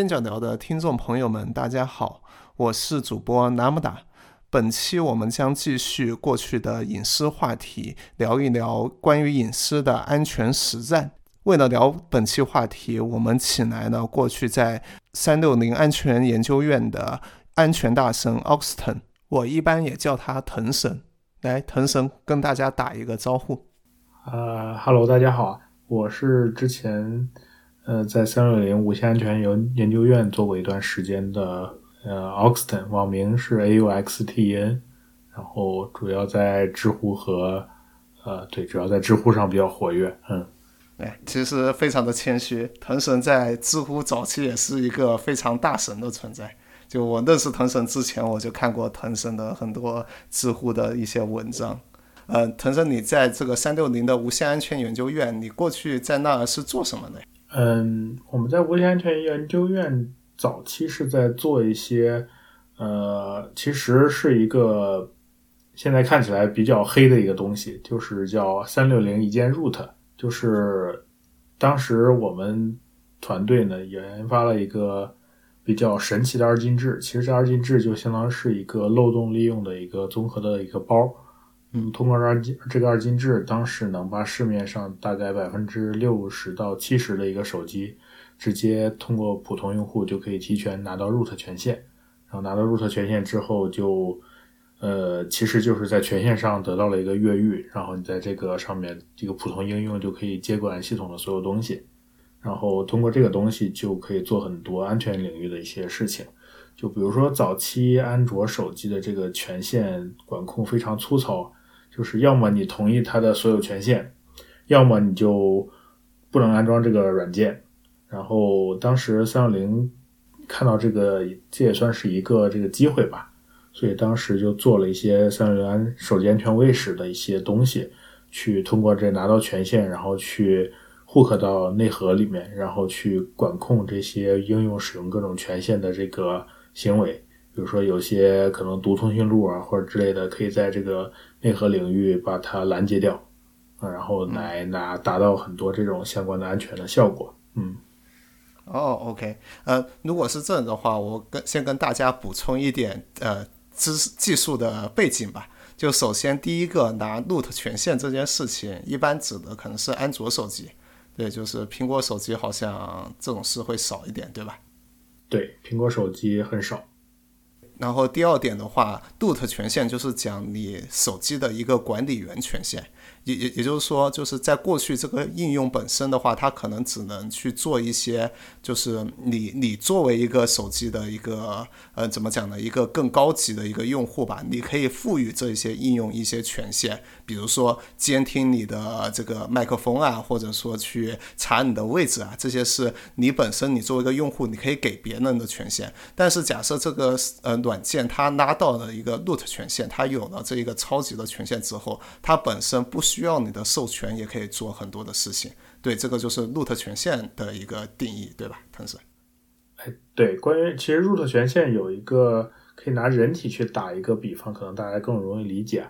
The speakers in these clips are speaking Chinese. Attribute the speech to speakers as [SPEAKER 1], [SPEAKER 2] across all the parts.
[SPEAKER 1] 边角聊的听众朋友们，大家好，我是主播南木达。本期我们将继续过去的隐私话题，聊一聊关于隐私的安全实战。为了聊本期话题，我们请来了过去在三六零安全研究院的安全大神 Oxton，我一般也叫他藤神。来，藤神跟大家打一个招呼。
[SPEAKER 2] 呃哈喽，大家好，我是之前。呃，在三六零无线安全研研究院做过一段时间的呃 Oxton，网名是 AUXTN，然后主要在知乎和呃对，主要在知乎上比较活跃。嗯，
[SPEAKER 1] 哎，其实非常的谦虚，腾神在知乎早期也是一个非常大神的存在。就我认识腾神之前，我就看过腾神的很多知乎的一些文章。呃，腾神，你在这个三六零的无线安全研究院，你过去在那儿是做什么的？
[SPEAKER 2] 嗯，我们在无线安全研究院早期是在做一些，呃，其实是一个现在看起来比较黑的一个东西，就是叫三六零一键 root，就是当时我们团队呢研发了一个比较神奇的二进制，其实这二进制就相当于是一个漏洞利用的一个综合的一个包。嗯，通过二进这个二进制，当时能把市面上大概百分之六十到七十的一个手机，直接通过普通用户就可以提前拿到 root 权限，然后拿到 root 权限之后，就呃，其实就是在权限上得到了一个越狱，然后你在这个上面这个普通应用就可以接管系统的所有东西，然后通过这个东西就可以做很多安全领域的一些事情，就比如说早期安卓手机的这个权限管控非常粗糙。就是要么你同意它的所有权限，要么你就不能安装这个软件。然后当时三六零看到这个，这也算是一个这个机会吧，所以当时就做了一些三六零手机安全卫士的一些东西，去通过这拿到权限，然后去 hook 到内核里面，然后去管控这些应用使用各种权限的这个行为。比如说有些可能读通讯录啊或者之类的，可以在这个。内核领域把它拦截掉，啊，然后来拿达到很多这种相关的安全的效果。嗯，
[SPEAKER 1] 哦，OK，呃，如果是这样的话，我跟先跟大家补充一点呃知识技术的背景吧。就首先第一个拿 root 权限这件事情，一般指的可能是安卓手机，对，就是苹果手机好像这种事会少一点，对吧？
[SPEAKER 2] 对，苹果手机很少。
[SPEAKER 1] 然后第二点的话，Doot 权限就是讲你手机的一个管理员权限。也也也就是说，就是在过去这个应用本身的话，它可能只能去做一些，就是你你作为一个手机的一个呃怎么讲呢，一个更高级的一个用户吧，你可以赋予这些应用一些权限，比如说监听你的这个麦克风啊，或者说去查你的位置啊，这些是你本身你作为一个用户你可以给别人的权限。但是假设这个呃软件它拉到了一个 root 权限，它有了这一个超级的权限之后，它本身不需要你的授权也可以做很多的事情，对，这个就是 root 权限的一个定义，对吧？腾神。
[SPEAKER 2] 哎，对，关于其实 root 权限有一个可以拿人体去打一个比方，可能大家更容易理解。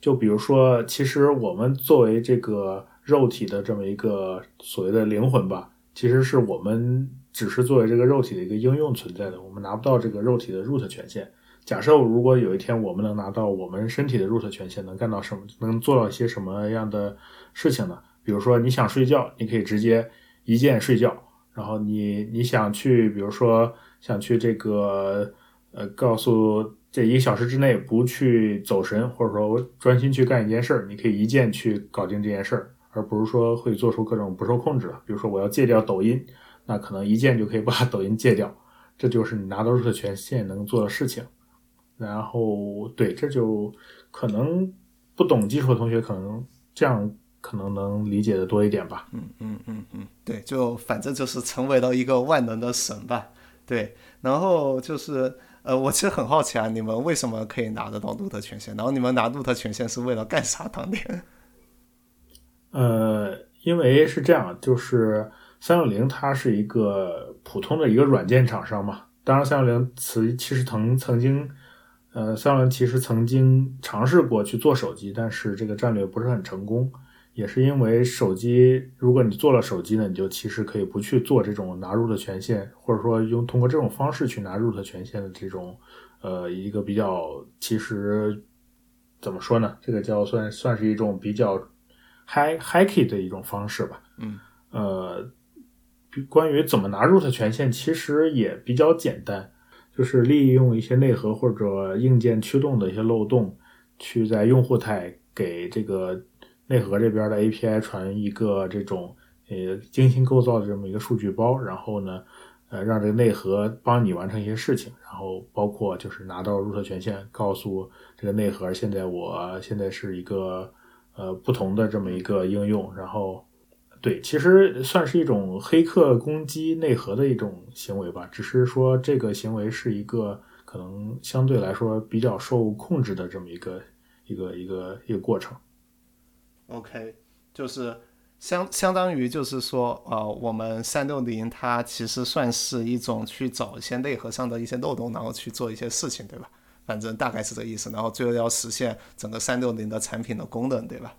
[SPEAKER 2] 就比如说，其实我们作为这个肉体的这么一个所谓的灵魂吧，其实是我们只是作为这个肉体的一个应用存在的，我们拿不到这个肉体的 root 权限。假设如果有一天我们能拿到我们身体的 root 权限，能干到什么？能做到一些什么样的事情呢？比如说你想睡觉，你可以直接一键睡觉。然后你你想去，比如说想去这个呃，告诉这一个小时之内不去走神，或者说专心去干一件事儿，你可以一键去搞定这件事儿，而不是说会做出各种不受控制的。比如说我要戒掉抖音，那可能一键就可以把抖音戒掉。这就是你拿到入的权限能做的事情。然后，对，这就可能不懂技术的同学，可能这样可能能理解的多一点吧。
[SPEAKER 1] 嗯嗯嗯嗯，对，就反正就是成为了一个万能的神吧。对，然后就是呃，我其实很好奇啊，你们为什么可以拿得到路特权限？然后你们拿路特权限是为了干啥？当年？
[SPEAKER 2] 呃，因为是这样，就是三六零它是一个普通的一个软件厂商嘛。当然，三六零其其实曾曾经。呃，三六零其实曾经尝试过去做手机，但是这个战略不是很成功，也是因为手机，如果你做了手机呢，你就其实可以不去做这种拿 root 权限，或者说用通过这种方式去拿 root 权限的这种，呃，一个比较其实怎么说呢？这个叫算算是一种比较 high key 的一种方式吧。
[SPEAKER 1] 嗯，
[SPEAKER 2] 呃，关于怎么拿 root 权限，其实也比较简单，就是利用一些内核或者硬件驱动的一些漏洞，去在用户态给这个。内核这边的 API 传一个这种呃精心构造的这么一个数据包，然后呢，呃让这个内核帮你完成一些事情，然后包括就是拿到 root 权限，告诉这个内核现在我现在是一个呃不同的这么一个应用，然后对，其实算是一种黑客攻击内核的一种行为吧，只是说这个行为是一个可能相对来说比较受控制的这么一个一个一个一个过程。
[SPEAKER 1] OK，就是相相当于就是说，呃，我们三六零它其实算是一种去找一些内核上的一些漏洞，然后去做一些事情，对吧？反正大概是这意思。然后最后要实现整个三六零的产品的功能，对吧？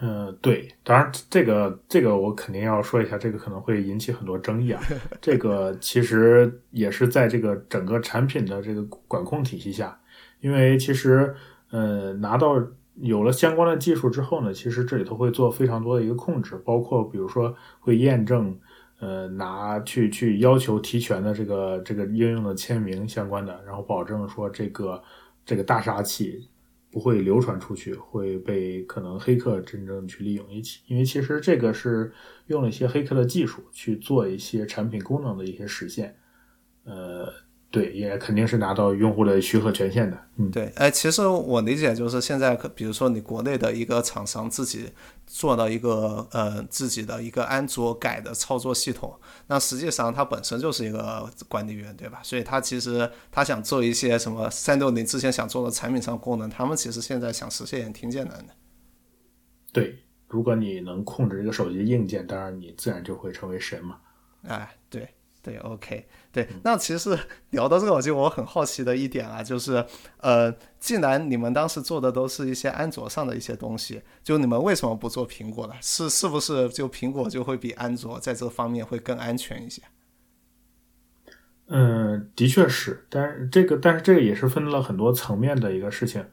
[SPEAKER 2] 嗯，对。当然，这个这个我肯定要说一下，这个可能会引起很多争议啊。这个其实也是在这个整个产品的这个管控体系下，因为其实呃拿到。有了相关的技术之后呢，其实这里头会做非常多的一个控制，包括比如说会验证，呃，拿去去要求提权的这个这个应用的签名相关的，然后保证说这个这个大杀器不会流传出去，会被可能黑客真正去利用一起，因为其实这个是用了一些黑客的技术去做一些产品功能的一些实现，呃。对，也肯定是拿到用户的许可权限的。嗯，
[SPEAKER 1] 对，哎，其实我理解就是现在，比如说你国内的一个厂商自己做到一个呃自己的一个安卓改的操作系统，那实际上它本身就是一个管理员，对吧？所以它其实他想做一些什么三六零之前想做的产品上功能，他们其实现在想实现也挺简单的。
[SPEAKER 2] 对，如果你能控制这个手机硬件，当然你自然就会成为神嘛。
[SPEAKER 1] 哎，对。对，OK，对，那其实聊到这个，我就我很好奇的一点啊，就是，呃，既然你们当时做的都是一些安卓上的一些东西，就你们为什么不做苹果了？是是不是就苹果就会比安卓在这方面会更安全一些？
[SPEAKER 2] 嗯，的确是，但是这个，但是这个也是分了很多层面的一个事情。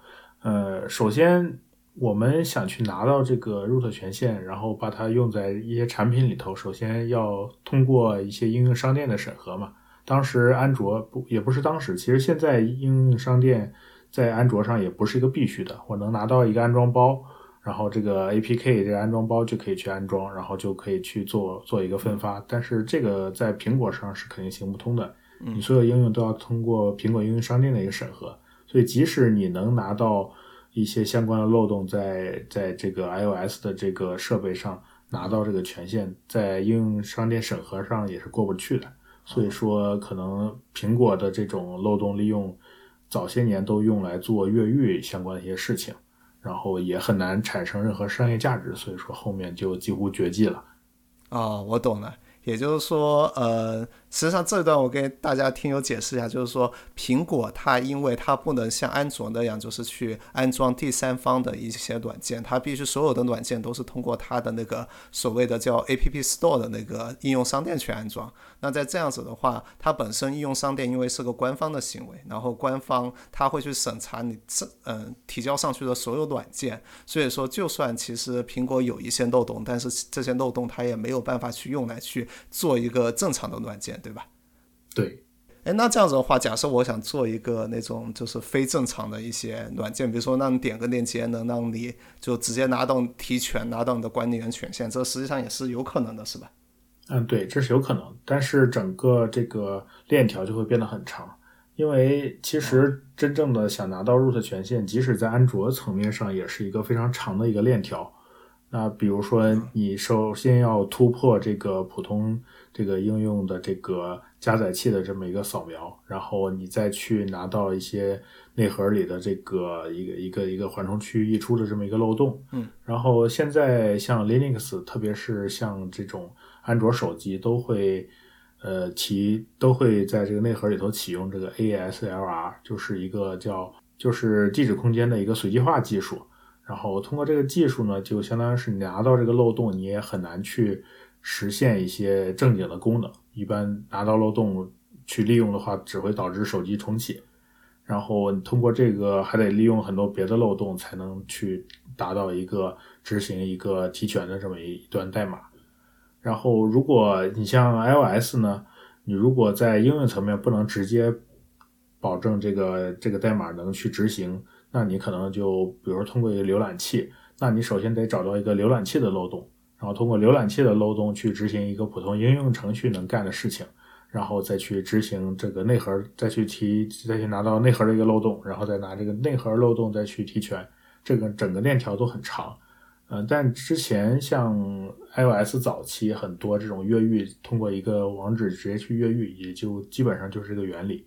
[SPEAKER 2] 呃，首先。我们想去拿到这个 root 权限，然后把它用在一些产品里头，首先要通过一些应用商店的审核嘛。当时安卓不也不是当时，其实现在应用商店在安卓上也不是一个必须的。我能拿到一个安装包，然后这个 APK 这个安装包就可以去安装，然后就可以去做做一个分发。但是这个在苹果上是肯定行不通的，你所有应用都要通过苹果应用商店的一个审核。所以即使你能拿到。一些相关的漏洞在在这个 iOS 的这个设备上拿到这个权限，在应用商店审核上也是过不去的。所以说，可能苹果的这种漏洞利用，早些年都用来做越狱相关的一些事情，然后也很难产生任何商业价值。所以说，后面就几乎绝迹了。
[SPEAKER 1] 啊，我懂了。也就是说，呃，实际上这段我给大家听友解释一下，就是说，苹果它因为它不能像安卓那样，就是去安装第三方的一些软件，它必须所有的软件都是通过它的那个所谓的叫 App Store 的那个应用商店去安装。那在这样子的话，它本身应用商店因为是个官方的行为，然后官方它会去审查你这嗯提交上去的所有软件，所以说就算其实苹果有一些漏洞，但是这些漏洞它也没有办法去用来去。做一个正常的软件，对吧？
[SPEAKER 2] 对。
[SPEAKER 1] 哎，那这样子的话，假设我想做一个那种就是非正常的一些软件，比如说让你点个链接，能让你就直接拿到提权，拿到你的管理员权限，这实际上也是有可能的，是吧？
[SPEAKER 2] 嗯，对，这是有可能，但是整个这个链条就会变得很长，因为其实真正的想拿到 root 权限，即使在安卓层面上，也是一个非常长的一个链条。那比如说，你首先要突破这个普通这个应用的这个加载器的这么一个扫描，然后你再去拿到一些内核里的这个一个一个一个缓冲区溢出的这么一个漏洞。
[SPEAKER 1] 嗯，
[SPEAKER 2] 然后现在像 Linux，特别是像这种安卓手机，都会呃启都会在这个内核里头启用这个 ASLR，就是一个叫就是地址空间的一个随机化技术。然后通过这个技术呢，就相当于是你拿到这个漏洞，你也很难去实现一些正经的功能。一般拿到漏洞去利用的话，只会导致手机重启。然后你通过这个还得利用很多别的漏洞，才能去达到一个执行一个提权的这么一段代码。然后如果你像 iOS 呢，你如果在应用层面不能直接保证这个这个代码能去执行，那你可能就比如通过一个浏览器，那你首先得找到一个浏览器的漏洞，然后通过浏览器的漏洞去执行一个普通应用程序能干的事情。然后再去执行这个内核，再去提，再去拿到内核的一个漏洞，然后再拿这个内核漏洞再去提权，这个整个链条都很长。嗯，但之前像 iOS 早期很多这种越狱，通过一个网址直接去越狱，也就基本上就是这个原理。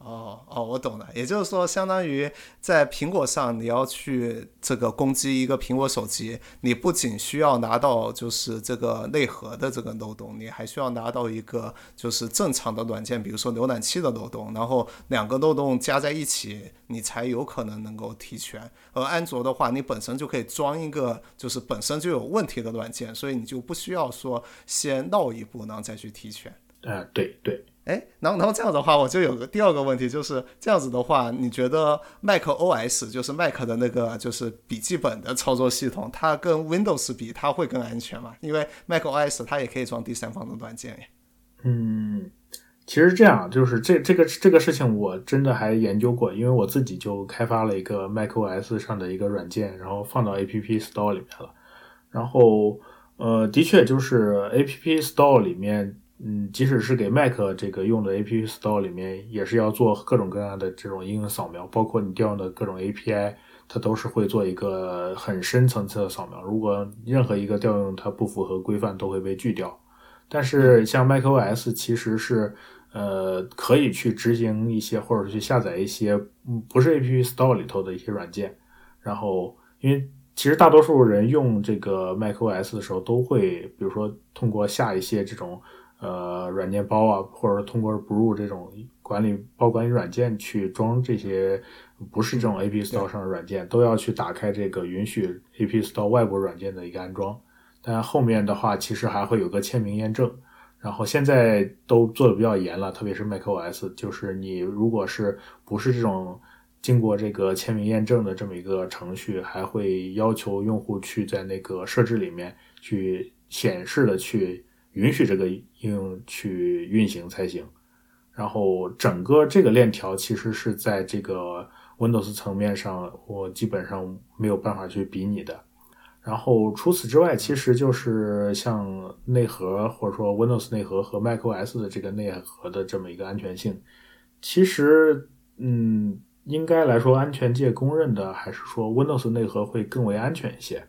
[SPEAKER 1] 哦哦，我懂了，也就是说，相当于在苹果上，你要去这个攻击一个苹果手机，你不仅需要拿到就是这个内核的这个漏洞，你还需要拿到一个就是正常的软件，比如说浏览器的漏洞，然后两个漏洞加在一起，你才有可能能够提权。而安卓的话，你本身就可以装一个就是本身就有问题的软件，所以你就不需要说先绕一步，然后再去提权。
[SPEAKER 2] 哎，对对。
[SPEAKER 1] 哎，然后然后这样的话，我就有个第二个问题，就是这样子的话，你觉得 Mac OS 就是 Mac 的那个就是笔记本的操作系统，它跟 Windows 比，它会更安全吗？因为 Mac OS 它也可以装第三方的软件呀。
[SPEAKER 2] 嗯，其实这样，就是这这个这个事情，我真的还研究过，因为我自己就开发了一个 Mac OS 上的一个软件，然后放到 App Store 里面了。然后，呃，的确就是 App Store 里面。嗯，即使是给 Mac 这个用的 App Store 里面，也是要做各种各样的这种应用扫描，包括你调用的各种 API，它都是会做一个很深层次的扫描。如果任何一个调用它不符合规范，都会被拒掉。但是像 macOS 其实是呃可以去执行一些，或者去下载一些不是 App Store 里头的一些软件。然后，因为其实大多数人用这个 macOS 的时候，都会比如说通过下一些这种。呃，软件包啊，或者通过 Brew 这种管理包管理软件去装这些不是这种 App Store 上的软件，都要去打开这个允许 App Store 外部软件的一个安装。但后面的话，其实还会有个签名验证。然后现在都做的比较严了，特别是 macOS，就是你如果是不是这种经过这个签名验证的这么一个程序，还会要求用户去在那个设置里面去显示的去。允许这个应用去运行才行，然后整个这个链条其实是在这个 Windows 层面上，我基本上没有办法去比拟的。然后除此之外，其实就是像内核或者说 Windows 内核和 macOS 的这个内核的这么一个安全性，其实嗯，应该来说安全界公认的还是说 Windows 内核会更为安全一些。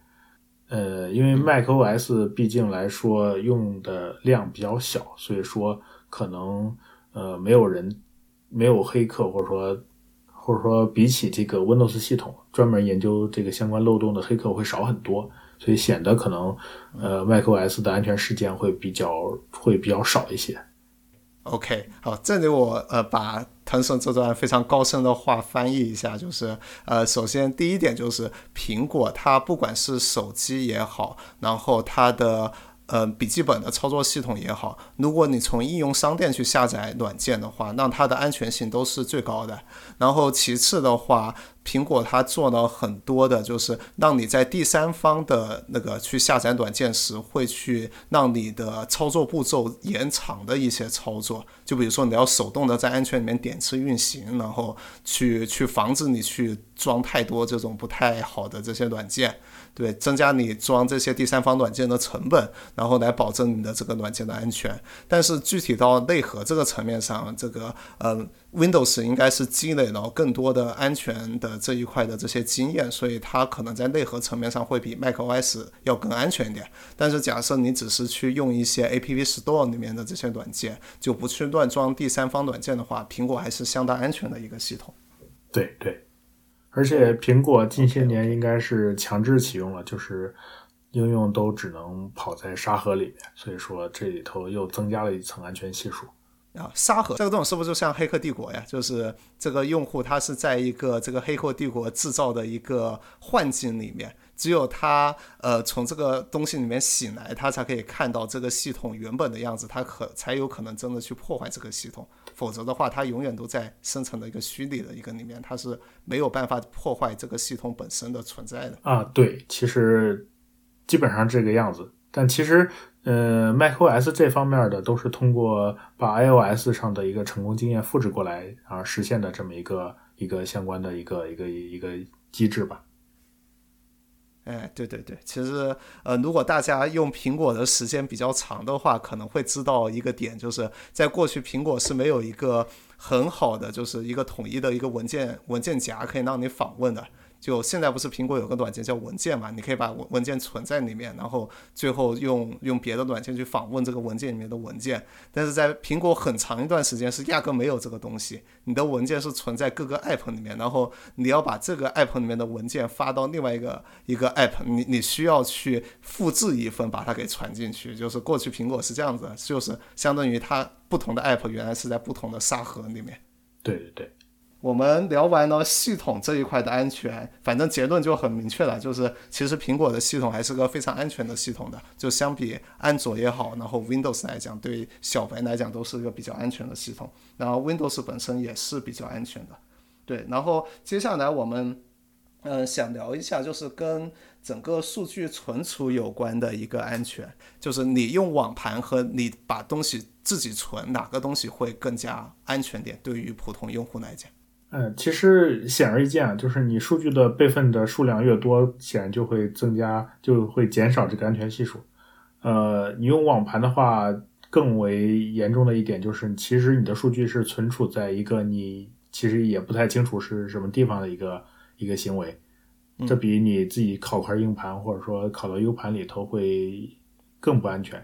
[SPEAKER 2] 呃，因为 macOS 毕竟来说用的量比较小，所以说可能呃没有人没有黑客，或者说或者说比起这个 Windows 系统专门研究这个相关漏洞的黑客会少很多，所以显得可能呃 macOS 的安全事件会比较会比较少一些。
[SPEAKER 1] OK，好，这里我呃把腾神这段非常高深的话翻译一下，就是呃，首先第一点就是苹果它不管是手机也好，然后它的。呃，笔记本的操作系统也好，如果你从应用商店去下载软件的话，那它的安全性都是最高的。然后其次的话，苹果它做了很多的，就是让你在第三方的那个去下载软件时，会去让你的操作步骤延长的一些操作。就比如说你要手动的在安全里面点次运行，然后去去防止你去装太多这种不太好的这些软件。对，增加你装这些第三方软件的成本，然后来保证你的这个软件的安全。但是具体到内核这个层面上，这个呃，Windows 应该是积累了更多的安全的这一块的这些经验，所以它可能在内核层面上会比 macOS 要更安全一点。但是假设你只是去用一些 App Store 里面的这些软件，就不去乱装第三方软件的话，苹果还是相当安全的一个系统。
[SPEAKER 2] 对对。而且苹果近些年应该是强制启用了，就是应用都只能跑在沙盒里面，所以说这里头又增加了一层安全系数。
[SPEAKER 1] 啊，沙盒这个东西是不是就像《黑客帝国》呀？就是这个用户他是在一个这个《黑客帝国》制造的一个幻境里面，只有他呃从这个东西里面醒来，他才可以看到这个系统原本的样子，他可才有可能真的去破坏这个系统。否则的话，它永远都在生成的一个虚拟的一个里面，它是没有办法破坏这个系统本身的存在的。
[SPEAKER 2] 啊，对，其实基本上这个样子，但其实。呃，macOS 这方面的都是通过把 iOS 上的一个成功经验复制过来而实现的这么一个一个相关的一个一个一个机制吧。
[SPEAKER 1] 哎，对对对，其实呃，如果大家用苹果的时间比较长的话，可能会知道一个点，就是在过去苹果是没有一个很好的，就是一个统一的一个文件文件夹可以让你访问的。就现在不是苹果有个软件叫文件嘛？你可以把文文件存在里面，然后最后用用别的软件去访问这个文件里面的文件。但是在苹果很长一段时间是压根没有这个东西，你的文件是存在各个 app 里面，然后你要把这个 app 里面的文件发到另外一个一个 app，你你需要去复制一份把它给传进去。就是过去苹果是这样子，就是相当于它不同的 app 原来是在不同的沙盒里面。
[SPEAKER 2] 对对对。
[SPEAKER 1] 我们聊完了系统这一块的安全，反正结论就很明确了，就是其实苹果的系统还是个非常安全的系统的，就相比安卓也好，然后 Windows 来讲，对小白来讲都是一个比较安全的系统。然后 Windows 本身也是比较安全的，对。然后接下来我们嗯想聊一下，就是跟整个数据存储有关的一个安全，就是你用网盘和你把东西自己存，哪个东西会更加安全点？对于普通用户来讲。
[SPEAKER 2] 嗯，其实显而易见啊，就是你数据的备份的数量越多，显然就会增加，就会减少这个安全系数。呃，你用网盘的话，更为严重的一点就是，其实你的数据是存储在一个你其实也不太清楚是什么地方的一个一个行为，这比你自己拷块硬盘或者说拷到 U 盘里头会更不安全。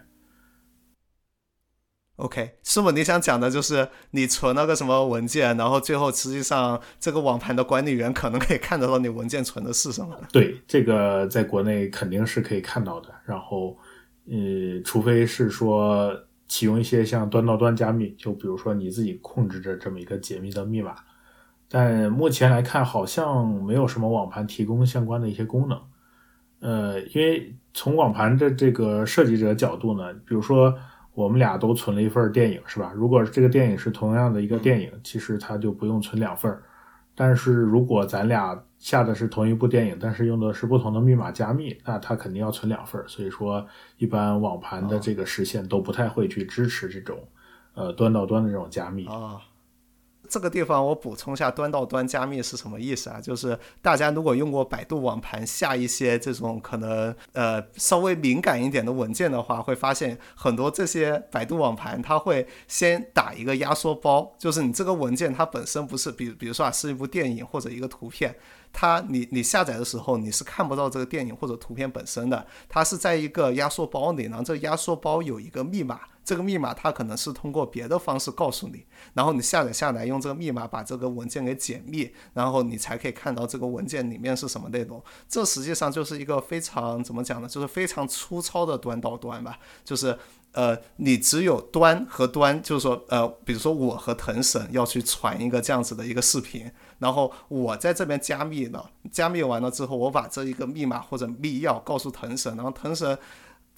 [SPEAKER 1] OK，师傅，你想讲的就是你存了个什么文件，然后最后实际上这个网盘的管理员可能可以看得到你文件存的是什么？
[SPEAKER 2] 对，这个在国内肯定是可以看到的。然后，呃，除非是说启用一些像端到端加密，就比如说你自己控制着这么一个解密的密码，但目前来看好像没有什么网盘提供相关的一些功能。呃，因为从网盘的这个设计者角度呢，比如说。我们俩都存了一份电影，是吧？如果这个电影是同样的一个电影，其实它就不用存两份儿。但是如果咱俩下的是同一部电影，但是用的是不同的密码加密，那它肯定要存两份儿。所以说，一般网盘的这个实现都不太会去支持这种，呃，端到端的这种加密
[SPEAKER 1] 啊。这个地方我补充一下，端到端加密是什么意思啊？就是大家如果用过百度网盘下一些这种可能呃稍微敏感一点的文件的话，会发现很多这些百度网盘它会先打一个压缩包，就是你这个文件它本身不是，比比如说啊是一部电影或者一个图片。它你你下载的时候你是看不到这个电影或者图片本身的，它是在一个压缩包里，然后这压缩包有一个密码，这个密码它可能是通过别的方式告诉你，然后你下载下来用这个密码把这个文件给解密，然后你才可以看到这个文件里面是什么内容。这实际上就是一个非常怎么讲呢？就是非常粗糙的端到端吧，就是。呃，你只有端和端，就是说，呃，比如说我和腾神要去传一个这样子的一个视频，然后我在这边加密了，加密完了之后，我把这一个密码或者密钥告诉腾神，然后腾神。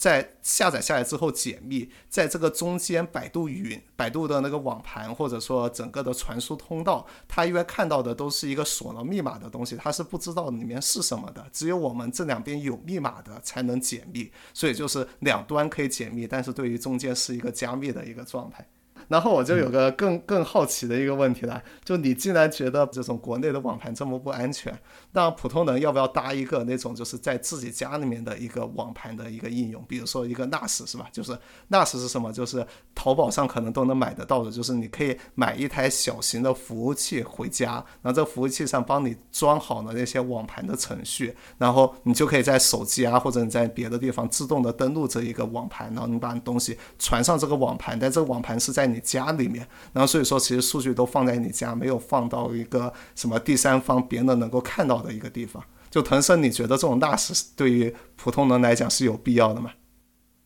[SPEAKER 1] 在下载下来之后解密，在这个中间，百度云、百度的那个网盘，或者说整个的传输通道，它因为看到的都是一个锁了密码的东西，它是不知道里面是什么的。只有我们这两边有密码的才能解密，所以就是两端可以解密，但是对于中间是一个加密的一个状态。然后我就有个更更好奇的一个问题了，就你既然觉得这种国内的网盘这么不安全，那普通人要不要搭一个那种就是在自己家里面的一个网盘的一个应用？比如说一个 NAS 是吧？就是 NAS 是什么？就是淘宝上可能都能买得到的，就是你可以买一台小型的服务器回家，然后这服务器上帮你装好了那些网盘的程序，然后你就可以在手机啊或者你在别的地方自动的登录这一个网盘，然后你把东西传上这个网盘，但这个网盘是在你。家里面，然后所以说，其实数据都放在你家，没有放到一个什么第三方别人能够看到的一个地方。就腾升，你觉得这种 NAS 对于普通人来讲是有必要的吗？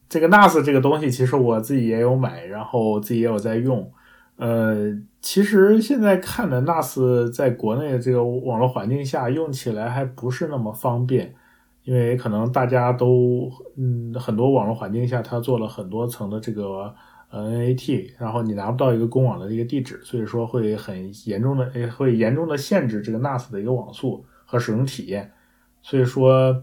[SPEAKER 2] 这个 NAS 这个东西，其实我自己也有买，然后自己也有在用。呃，其实现在看的 NAS 在国内的这个网络环境下用起来还不是那么方便，因为可能大家都嗯很多网络环境下它做了很多层的这个 NAT，然后你拿不到一个公网的一个地址，所以说会很严重的会严重的限制这个 NAS 的一个网速和使用体验，所以说。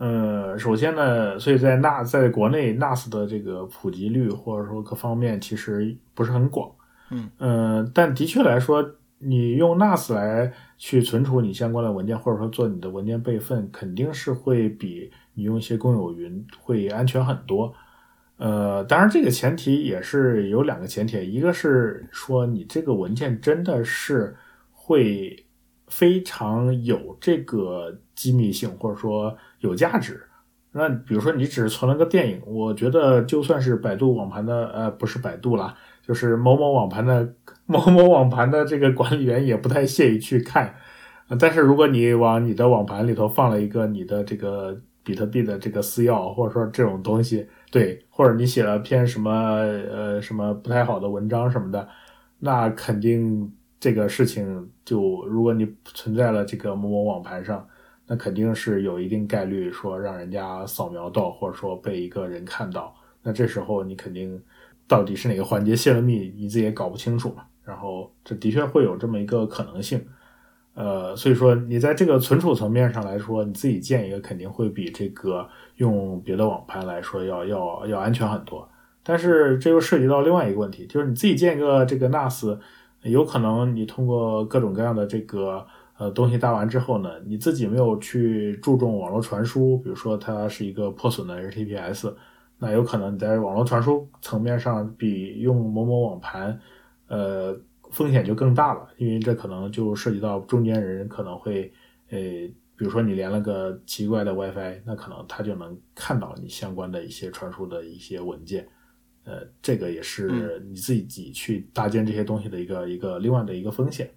[SPEAKER 2] 呃，首先呢，所以在 NAS 在国内 NAS 的这个普及率或者说各方面其实不是很广，
[SPEAKER 1] 嗯
[SPEAKER 2] 呃，但的确来说，你用 NAS 来去存储你相关的文件，或者说做你的文件备份，肯定是会比你用一些公有云会安全很多。呃，当然这个前提也是有两个前提，一个是说你这个文件真的是会非常有这个机密性，或者说。有价值，那比如说你只是存了个电影，我觉得就算是百度网盘的，呃，不是百度啦，就是某某网盘的某某网盘的这个管理员也不太屑于去看。但是如果你往你的网盘里头放了一个你的这个比特币的这个私钥，或者说这种东西，对，或者你写了篇什么呃什么不太好的文章什么的，那肯定这个事情就如果你存在了这个某某网盘上。那肯定是有一定概率说让人家扫描到，或者说被一个人看到。那这时候你肯定到底是哪个环节泄了密，你自己也搞不清楚嘛。然后这的确会有这么一个可能性。呃，所以说你在这个存储层面上来说，你自己建一个肯定会比这个用别的网盘来说要要要安全很多。但是这又涉及到另外一个问题，就是你自己建一个这个 NAS，有可能你通过各种各样的这个。呃，东西搭完之后呢，你自己没有去注重网络传输，比如说它是一个破损的 HTTPS，那有可能你在网络传输层面上比用某某网盘，呃，风险就更大了，因为这可能就涉及到中间人可能会，呃，比如说你连了个奇怪的 WiFi，那可能他就能看到你相关的一些传输的一些文件，呃，这个也是你自己去搭建这些东西的一个一个另外的一个风险。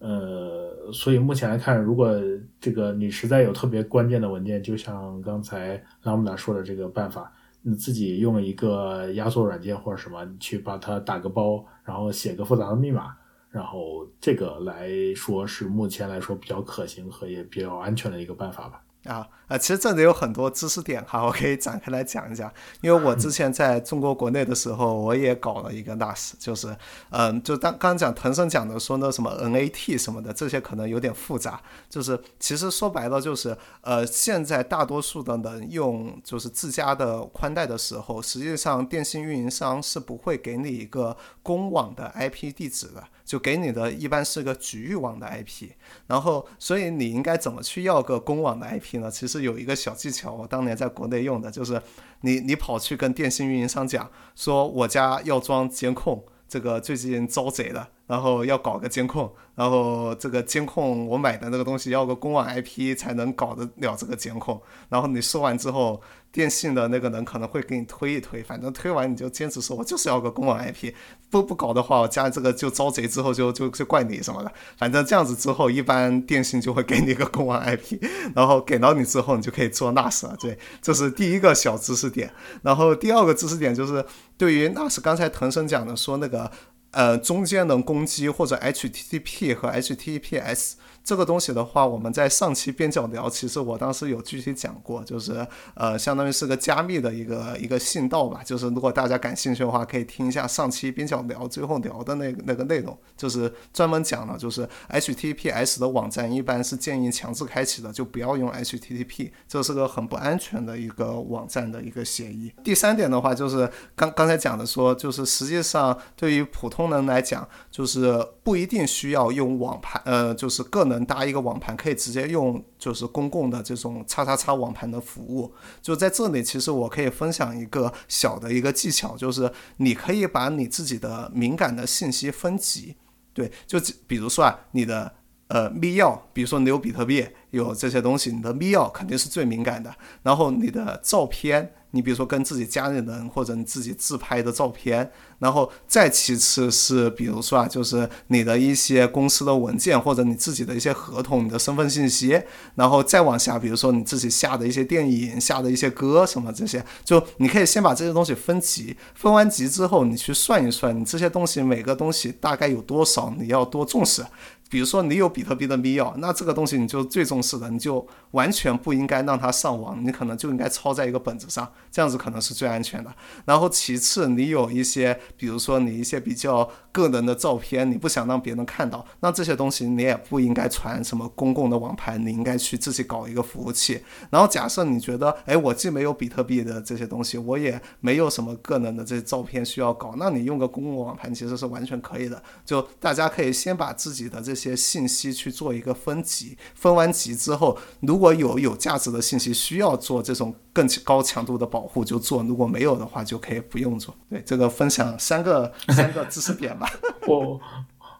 [SPEAKER 2] 呃，所以目前来看，如果这个你实在有特别关键的文件，就像刚才拉姆达说的这个办法，你自己用一个压缩软件或者什么，你去把它打个包，然后写个复杂的密码，然后这个来说是目前来说比较可行和也比较安全的一个办法吧。
[SPEAKER 1] 啊，啊，其实这里有很多知识点哈，我可以展开来讲一讲。因为我之前在中国国内的时候，我也搞了一个 NAS，就是，嗯，就当刚讲腾生讲的说那什么 NAT 什么的，这些可能有点复杂。就是其实说白了就是，呃，现在大多数的人用就是自家的宽带的时候，实际上电信运营商是不会给你一个公网的 IP 地址的。就给你的一般是个局域网的 IP，然后所以你应该怎么去要个公网的 IP 呢？其实有一个小技巧，我当年在国内用的就是，你你跑去跟电信运营商讲，说我家要装监控，这个最近遭贼了，然后要搞个监控，然后这个监控我买的那个东西要个公网 IP 才能搞得了这个监控，然后你说完之后。电信的那个人可能会给你推一推，反正推完你就坚持说，我就是要个公网 IP，不不搞的话，我家这个就遭贼之后就就就怪你什么的。反正这样子之后，一般电信就会给你一个公网 IP，然后给到你之后，你就可以做 NAS 了。对，这是第一个小知识点。然后第二个知识点就是对于 NAS，刚才腾生讲的说那个呃中间能攻击或者 HTTP 和 HTTPS。这个东西的话，我们在上期边角聊，其实我当时有具体讲过，就是呃，相当于是个加密的一个一个信道吧。就是如果大家感兴趣的话，可以听一下上期边角聊最后聊的那个那个内容，就是专门讲了，就是 HTTPS 的网站一般是建议强制开启的，就不要用 HTTP，这是个很不安全的一个网站的一个协议。第三点的话，就是刚刚才讲的说，就是实际上对于普通人来讲，就是不一定需要用网盘，呃，就是个人。能搭一个网盘，可以直接用就是公共的这种叉叉叉网盘的服务。就在这里，其实我可以分享一个小的一个技巧，就是你可以把你自己的敏感的信息分级。对，就比如说啊，你的呃密钥，比如说你有比特币，有这些东西，你的密钥肯定是最敏感的。然后你的照片。你比如说跟自己家里人或者你自己自拍的照片，然后再其次是比如说啊，就是你的一些公司的文件或者你自己的一些合同、你的身份信息，然后再往下，比如说你自己下的一些电影、下的一些歌什么这些，就你可以先把这些东西分级，分完级之后，你去算一算，你这些东西每个东西大概有多少，你要多重视。比如说你有比特币的密钥，那这个东西你就最重视的，你就完全不应该让它上网，你可能就应该抄在一个本子上，这样子可能是最安全的。然后其次，你有一些，比如说你一些比较个人的照片，你不想让别人看到，那这些东西你也不应该传什么公共的网盘，你应该去自己搞一个服务器。然后假设你觉得，哎，我既没有比特币的这些东西，我也没有什么个人的这些照片需要搞，那你用个公共网盘其实是完全可以的。就大家可以先把自己的这些。些信息去做一个分级，分完级之后，如果有有价值的信息需要做这种更高强度的保护，就做；如果没有的话，就可以不用做。对，这个分享三个 三个知识点吧。
[SPEAKER 2] 我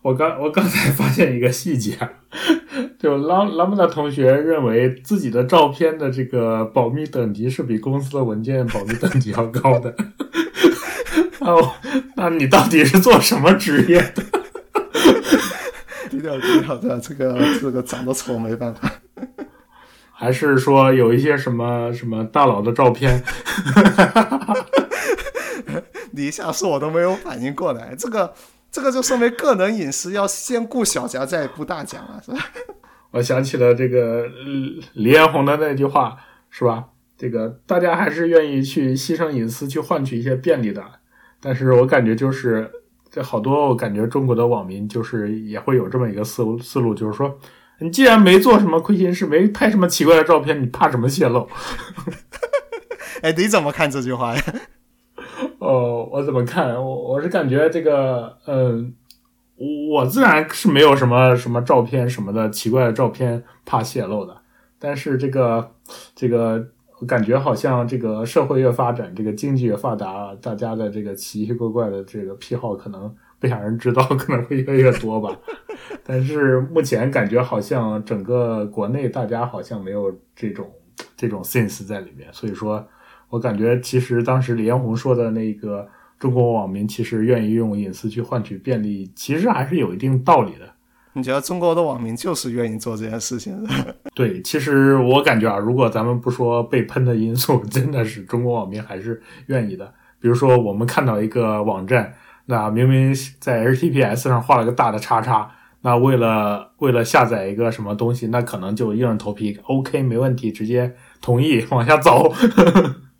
[SPEAKER 2] 我刚我刚才发现一个细节，就拉拉姆达同学认为自己的照片的这个保密等级是比公司的文件保密等级要高的。哦，那你到底是做什么职业的？
[SPEAKER 1] 低调低调的，这个这个长得丑没办法，
[SPEAKER 2] 还是说有一些什么什么大佬的照片？
[SPEAKER 1] 你一下说我都没有反应过来，这个这个就说明个人隐私要先顾小家再顾大家啊，是吧？
[SPEAKER 2] 我想起了这个李彦宏的那句话，是吧？这个大家还是愿意去牺牲隐私去换取一些便利的，但是我感觉就是。这好多，我感觉中国的网民就是也会有这么一个思路，思路就是说，你既然没做什么亏心事，没拍什么奇怪的照片，你怕什么泄露？
[SPEAKER 1] 哎，你怎么看这句话呀？
[SPEAKER 2] 哦，我怎么看？我我是感觉这个，嗯，我自然是没有什么什么照片什么的奇怪的照片怕泄露的，但是这个这个。我感觉好像这个社会越发展，这个经济越发达，大家的这个奇奇怪怪的这个癖好可能不想人知道，可能会越来越多吧。但是目前感觉好像整个国内大家好像没有这种这种 sense 在里面，所以说我感觉其实当时李彦宏说的那个中国网民其实愿意用隐私去换取便利，其实还是有一定道理的。
[SPEAKER 1] 你觉得中国的网民就是愿意做这件事情？
[SPEAKER 2] 对，其实我感觉啊，如果咱们不说被喷的因素，真的是中国网民还是愿意的。比如说，我们看到一个网站，那明明在 HTTPS 上画了个大的叉叉，那为了为了下载一个什么东西，那可能就硬着头皮 OK 没问题，直接同意往下走。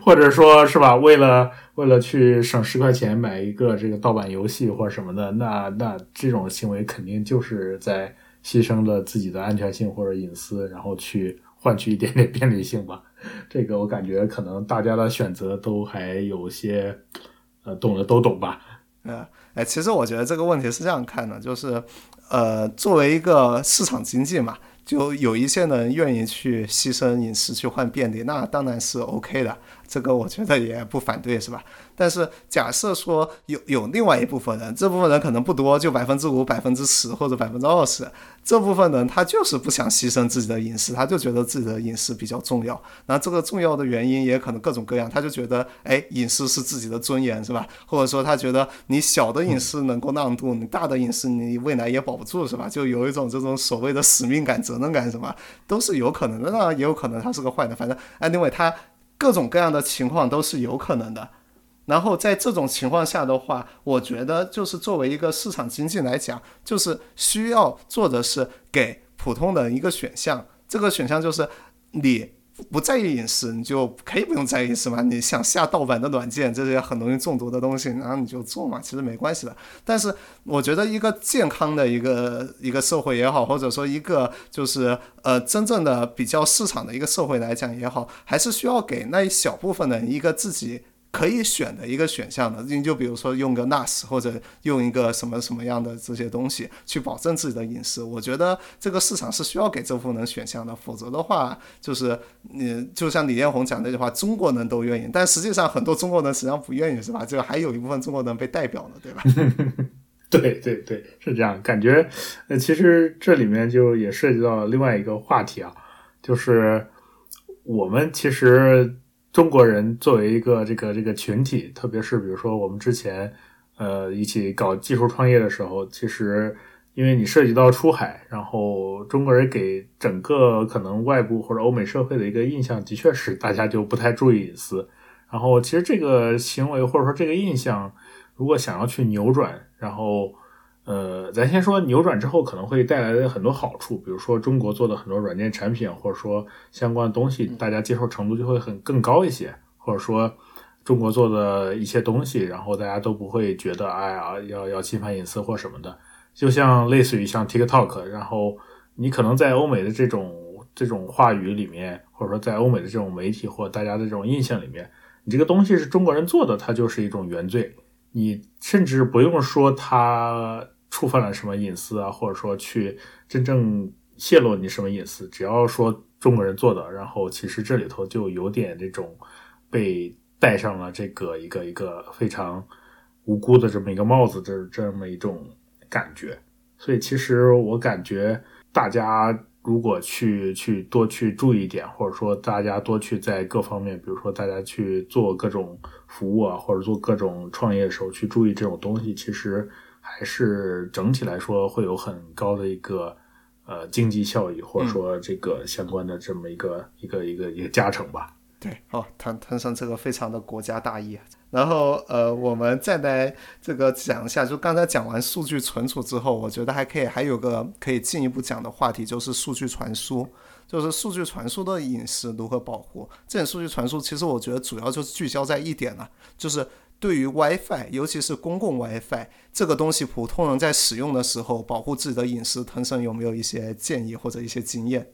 [SPEAKER 2] 或者说是吧，为了为了去省十块钱买一个这个盗版游戏或者什么的，那那这种行为肯定就是在牺牲了自己的安全性或者隐私，然后去换取一点点便利性吧。这个我感觉可能大家的选择都还有些，呃，懂的都懂吧。
[SPEAKER 1] 呃，哎，其实我觉得这个问题是这样看的，就是呃，作为一个市场经济嘛。就有一些人愿意去牺牲隐私去换便利，那当然是 OK 的，这个我觉得也不反对，是吧？但是假设说有有另外一部分人，这部分人可能不多，就百分之五、百分之十或者百分之二十，这部分人他就是不想牺牲自己的隐私，他就觉得自己的隐私比较重要。那这个重要的原因也可能各种各样，他就觉得，哎，隐私是自己的尊严，是吧？或者说他觉得你小的隐私能够让渡，你大的隐私你未来也保不住，是吧？就有一种这种所谓的使命感、责任感，什么都是有可能的。那也有可能他是个坏的，反正 anyway，他各种各样的情况都是有可能的。然后在这种情况下的话，我觉得就是作为一个市场经济来讲，就是需要做的是给普通人一个选项。这个选项就是你不在意隐私，你就可以不用在意隐私嘛。你想下盗版的软件，这些很容易中毒的东西，然后你就做嘛，其实没关系的。但是我觉得一个健康的一个一个社会也好，或者说一个就是呃真正的比较市场的一个社会来讲也好，还是需要给那一小部分的一个自己。可以选的一个选项的，你就比如说用个 NAS 或者用一个什么什么样的这些东西去保证自己的隐私，我觉得这个市场是需要给这部分人选项的，否则的话就是你就像李彦宏讲那句话，中国人都愿意，但实际上很多中国人实际上不愿意，是吧？这个还有一部分中国人被代表了，对吧？
[SPEAKER 2] 对对对，是这样，感觉呃，其实这里面就也涉及到另外一个话题啊，就是我们其实。中国人作为一个这个这个群体，特别是比如说我们之前呃一起搞技术创业的时候，其实因为你涉及到出海，然后中国人给整个可能外部或者欧美社会的一个印象，的确是大家就不太注意隐私。然后其实这个行为或者说这个印象，如果想要去扭转，然后。呃，咱先说扭转之后可能会带来的很多好处，比如说中国做的很多软件产品，或者说相关的东西，大家接受程度就会很更高一些，或者说中国做的一些东西，然后大家都不会觉得哎呀要要侵犯隐私或什么的。就像类似于像 TikTok，然后你可能在欧美的这种这种话语里面，或者说在欧美的这种媒体或大家的这种印象里面，你这个东西是中国人做的，它就是一种原罪。你甚至不用说他触犯了什么隐私啊，或者说去真正泄露你什么隐私，只要说中国人做的，然后其实这里头就有点这种被戴上了这个一个一个非常无辜的这么一个帽子，这这么一种感觉。所以其实我感觉大家。如果去去多去注意一点，或者说大家多去在各方面，比如说大家去做各种服务啊，或者做各种创业的时候去注意这种东西，其实还是整体来说会有很高的一个呃经济效益，或者说这个相关的这么一个一个一个一个加成吧。
[SPEAKER 1] 对，哦，谈谈上这个非常的国家大义。然后，呃，我们再来这个讲一下，就刚才讲完数据存储之后，我觉得还可以，还有个可以进一步讲的话题，就是数据传输，就是数据传输的隐私如何保护。这种数据传输，其实我觉得主要就是聚焦在一点了，就是对于 WiFi，尤其是公共 WiFi 这个东西，普通人在使用的时候，保护自己的隐私，腾升有没有一些建议或者一些经验？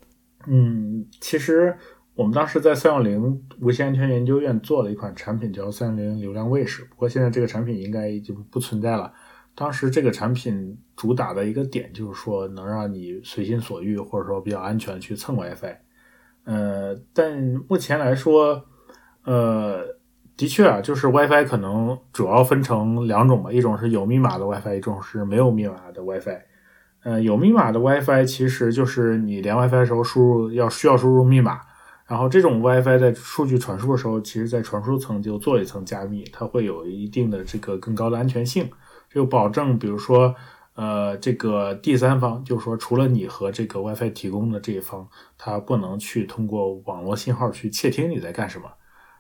[SPEAKER 2] 嗯，其实。我们当时在三六零无线安全研究院做了一款产品，叫三六零流量卫士。不过现在这个产品应该已经不存在了。当时这个产品主打的一个点就是说，能让你随心所欲，或者说比较安全去蹭 WiFi。呃，但目前来说，呃，的确啊，就是 WiFi 可能主要分成两种吧，一种是有密码的 WiFi，一种是没有密码的 WiFi。呃，有密码的 WiFi 其实就是你连 WiFi 的时候输入要需要输入密码。然后这种 WiFi 在数据传输的时候，其实在传输层就做一层加密，它会有一定的这个更高的安全性，就保证，比如说，呃，这个第三方，就是说除了你和这个 WiFi 提供的这一方，它不能去通过网络信号去窃听你在干什么。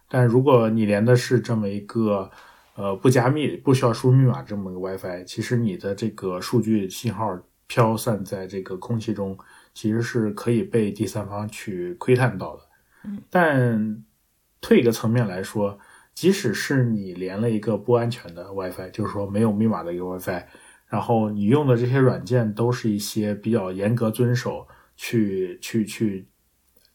[SPEAKER 2] 但如果你连的是这么一个，呃，不加密、不需要输密码这么个 WiFi，其实你的这个数据信号飘散在这个空气中，其实是可以被第三方去窥探到的。但退一个层面来说，即使是你连了一个不安全的 WiFi，就是说没有密码的一个 WiFi，然后你用的这些软件都是一些比较严格遵守去去去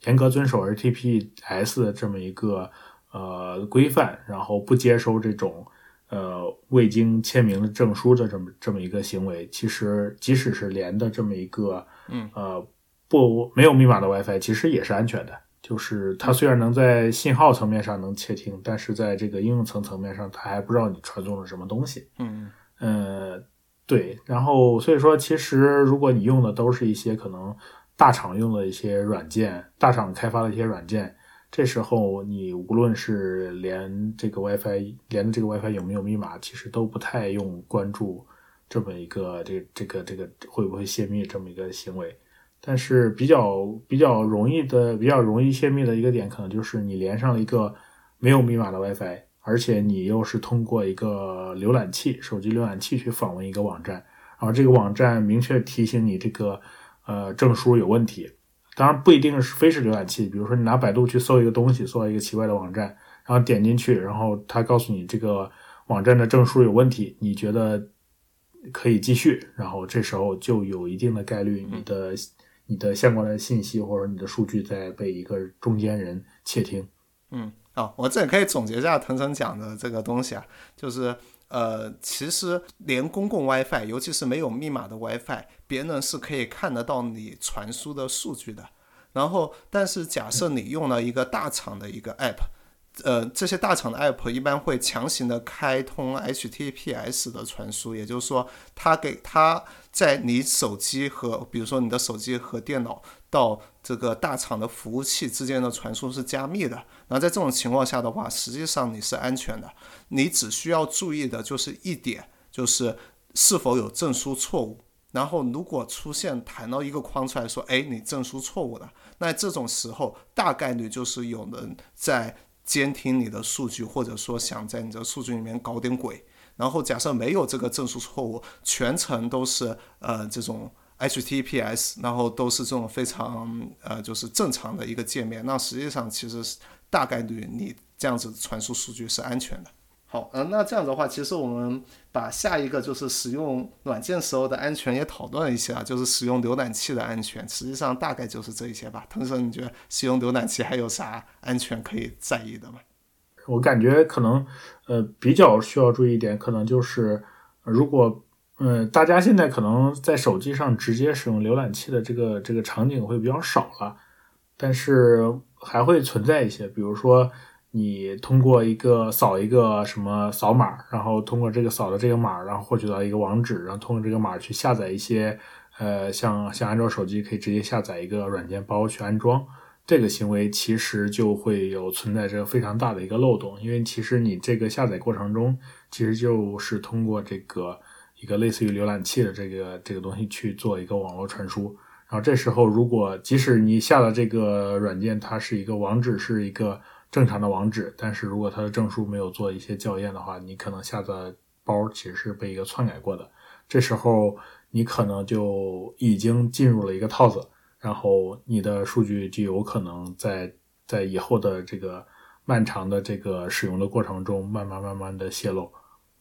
[SPEAKER 2] 严格遵守 HTTPS 的这么一个呃规范，然后不接收这种呃未经签名的证书的这么这么一个行为，其实即使是连的这么一个
[SPEAKER 1] 嗯
[SPEAKER 2] 呃不没有密码的 WiFi，其实也是安全的。就是它虽然能在信号层面上能窃听，但是在这个应用层层面上，它还不知道你传送了什么东西。
[SPEAKER 1] 嗯
[SPEAKER 2] 呃，对。然后所以说，其实如果你用的都是一些可能大厂用的一些软件，大厂开发的一些软件，这时候你无论是连这个 WiFi 连的这个 WiFi 有没有密码，其实都不太用关注这么一个这这个这个会不会泄密这么一个行为。但是比较比较容易的、比较容易泄密的一个点，可能就是你连上了一个没有密码的 WiFi，而且你又是通过一个浏览器、手机浏览器去访问一个网站，然后这个网站明确提醒你这个呃证书有问题。当然不一定是非是浏览器，比如说你拿百度去搜一个东西，搜到一个奇怪的网站，然后点进去，然后它告诉你这个网站的证书有问题，你觉得可以继续，然后这时候就有一定的概率你的。你的相关的信息或者你的数据在被一个中间人窃听。
[SPEAKER 1] 嗯，好，我这里可以总结一下腾腾讲的这个东西啊，就是呃，其实连公共 WiFi，尤其是没有密码的 WiFi，别人是可以看得到你传输的数据的。然后，但是假设你用了一个大厂的一个 App，呃，这些大厂的 app 一般会强行的开通 HTTPS 的传输，也就是说，它给它在你手机和比如说你的手机和电脑到这个大厂的服务器之间的传输是加密的。那在这种情况下的话，实际上你是安全的，你只需要注意的就是一点，就是是否有证书错误。然后如果出现弹到一个框出来说，哎，你证书错误了，那这种时候大概率就是有人在。监听你的数据，或者说想在你的数据里面搞点鬼，然后假设没有这个证书错误，全程都是呃这种 HTTPS，然后都是这种非常呃就是正常的一个界面，那实际上其实大概率你这样子传输数据是安全的。好，嗯，那这样的话，其实我们把下一个就是使用软件时候的安全也讨论一下，就是使用浏览器的安全。实际上大概就是这一些吧。腾神，你觉得使用浏览器还有啥安全可以在意的吗？
[SPEAKER 2] 我感觉可能，呃，比较需要注意一点，可能就是，如果，嗯，大家现在可能在手机上直接使用浏览器的这个这个场景会比较少了，但是还会存在一些，比如说。你通过一个扫一个什么扫码，然后通过这个扫的这个码，然后获取到一个网址，然后通过这个码去下载一些，呃，像像安卓手机可以直接下载一个软件包去安装，这个行为其实就会有存在着非常大的一个漏洞，因为其实你这个下载过程中，其实就是通过这个一个类似于浏览器的这个这个东西去做一个网络传输，然后这时候如果即使你下的这个软件它是一个网址是一个。正常的网址，但是如果它的证书没有做一些校验的话，你可能下载包其实是被一个篡改过的，这时候你可能就已经进入了一个套子，然后你的数据就有可能在在以后的这个漫长的这个使用的过程中，慢慢慢慢的泄露。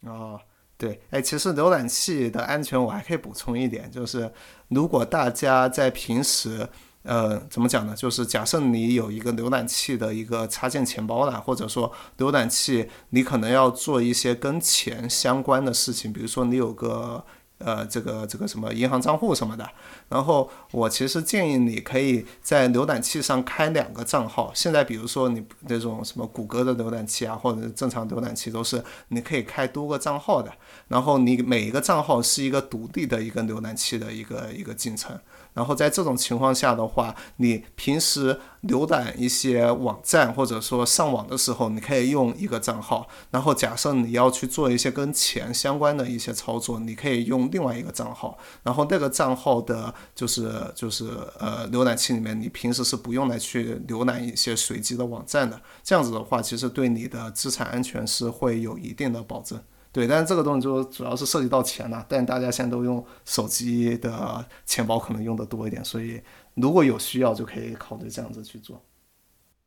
[SPEAKER 1] 哦，对，哎，其实浏览器的安全我还可以补充一点，就是如果大家在平时。呃，怎么讲呢？就是假设你有一个浏览器的一个插件钱包啦，或者说浏览器你可能要做一些跟钱相关的事情，比如说你有个。呃，这个这个什么银行账户什么的，然后我其实建议你可以在浏览器上开两个账号。现在比如说你那种什么谷歌的浏览器啊，或者正常浏览器都是你可以开多个账号的，然后你每一个账号是一个独立的一个浏览器的一个一个进程。然后在这种情况下的话，你平时浏览一些网站或者说上网的时候，你可以用一个账号。然后假设你要去做一些跟钱相关的一些操作，你可以用另外一个账号。然后那个账号的就是就是呃浏览器里面，你平时是不用来去浏览一些随机的网站的。这样子的话，其实对你的资产安全是会有一定的保证。对，但是这个东西就主要是涉及到钱了，但大家现在都用手机的钱包，可能用的多一点，所以如果有需要，就可以考虑这样子去做。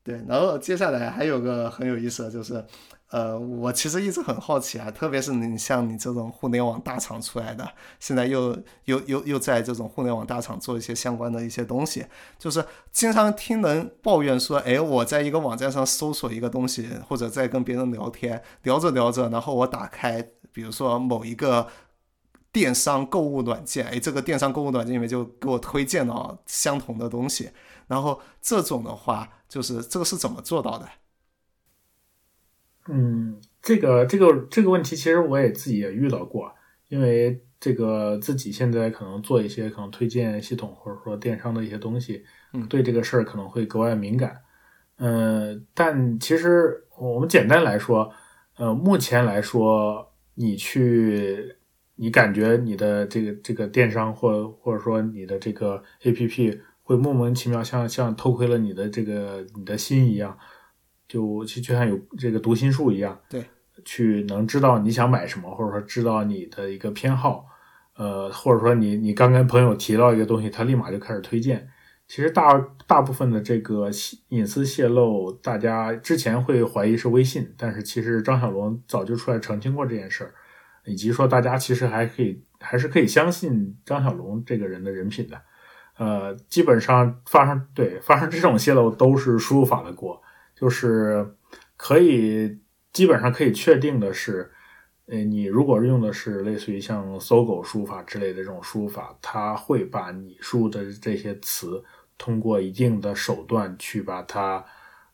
[SPEAKER 1] 对，然后接下来还有个很有意思的就是。呃，我其实一直很好奇啊，特别是你像你这种互联网大厂出来的，现在又又又又在这种互联网大厂做一些相关的一些东西，就是经常听人抱怨说，哎，我在一个网站上搜索一个东西，或者在跟别人聊天，聊着聊着，然后我打开，比如说某一个电商购物软件，哎，这个电商购物软件里面就给我推荐了相同的东西，然后这种的话，就是这个是怎么做到的？
[SPEAKER 2] 嗯，这个这个这个问题，其实我也自己也遇到过，因为这个自己现在可能做一些可能推荐系统或者说电商的一些东西，
[SPEAKER 1] 嗯，
[SPEAKER 2] 对这个事儿可能会格外敏感。嗯，但其实我们简单来说，呃，目前来说，你去，你感觉你的这个这个电商或或者说你的这个 APP 会莫名其妙像像偷窥了你的这个你的心一样。就就就像有这个读心术一样，
[SPEAKER 1] 对，
[SPEAKER 2] 去能知道你想买什么，或者说知道你的一个偏好，呃，或者说你你刚跟朋友提到一个东西，他立马就开始推荐。其实大大部分的这个隐私泄露，大家之前会怀疑是微信，但是其实张小龙早就出来澄清过这件事儿，以及说大家其实还可以还是可以相信张小龙这个人的人品的。呃，基本上发生对发生这种泄露都是输入法的锅。就是可以基本上可以确定的是，呃，你如果用的是类似于像搜狗输入法之类的这种输入法，它会把你输入的这些词通过一定的手段去把它，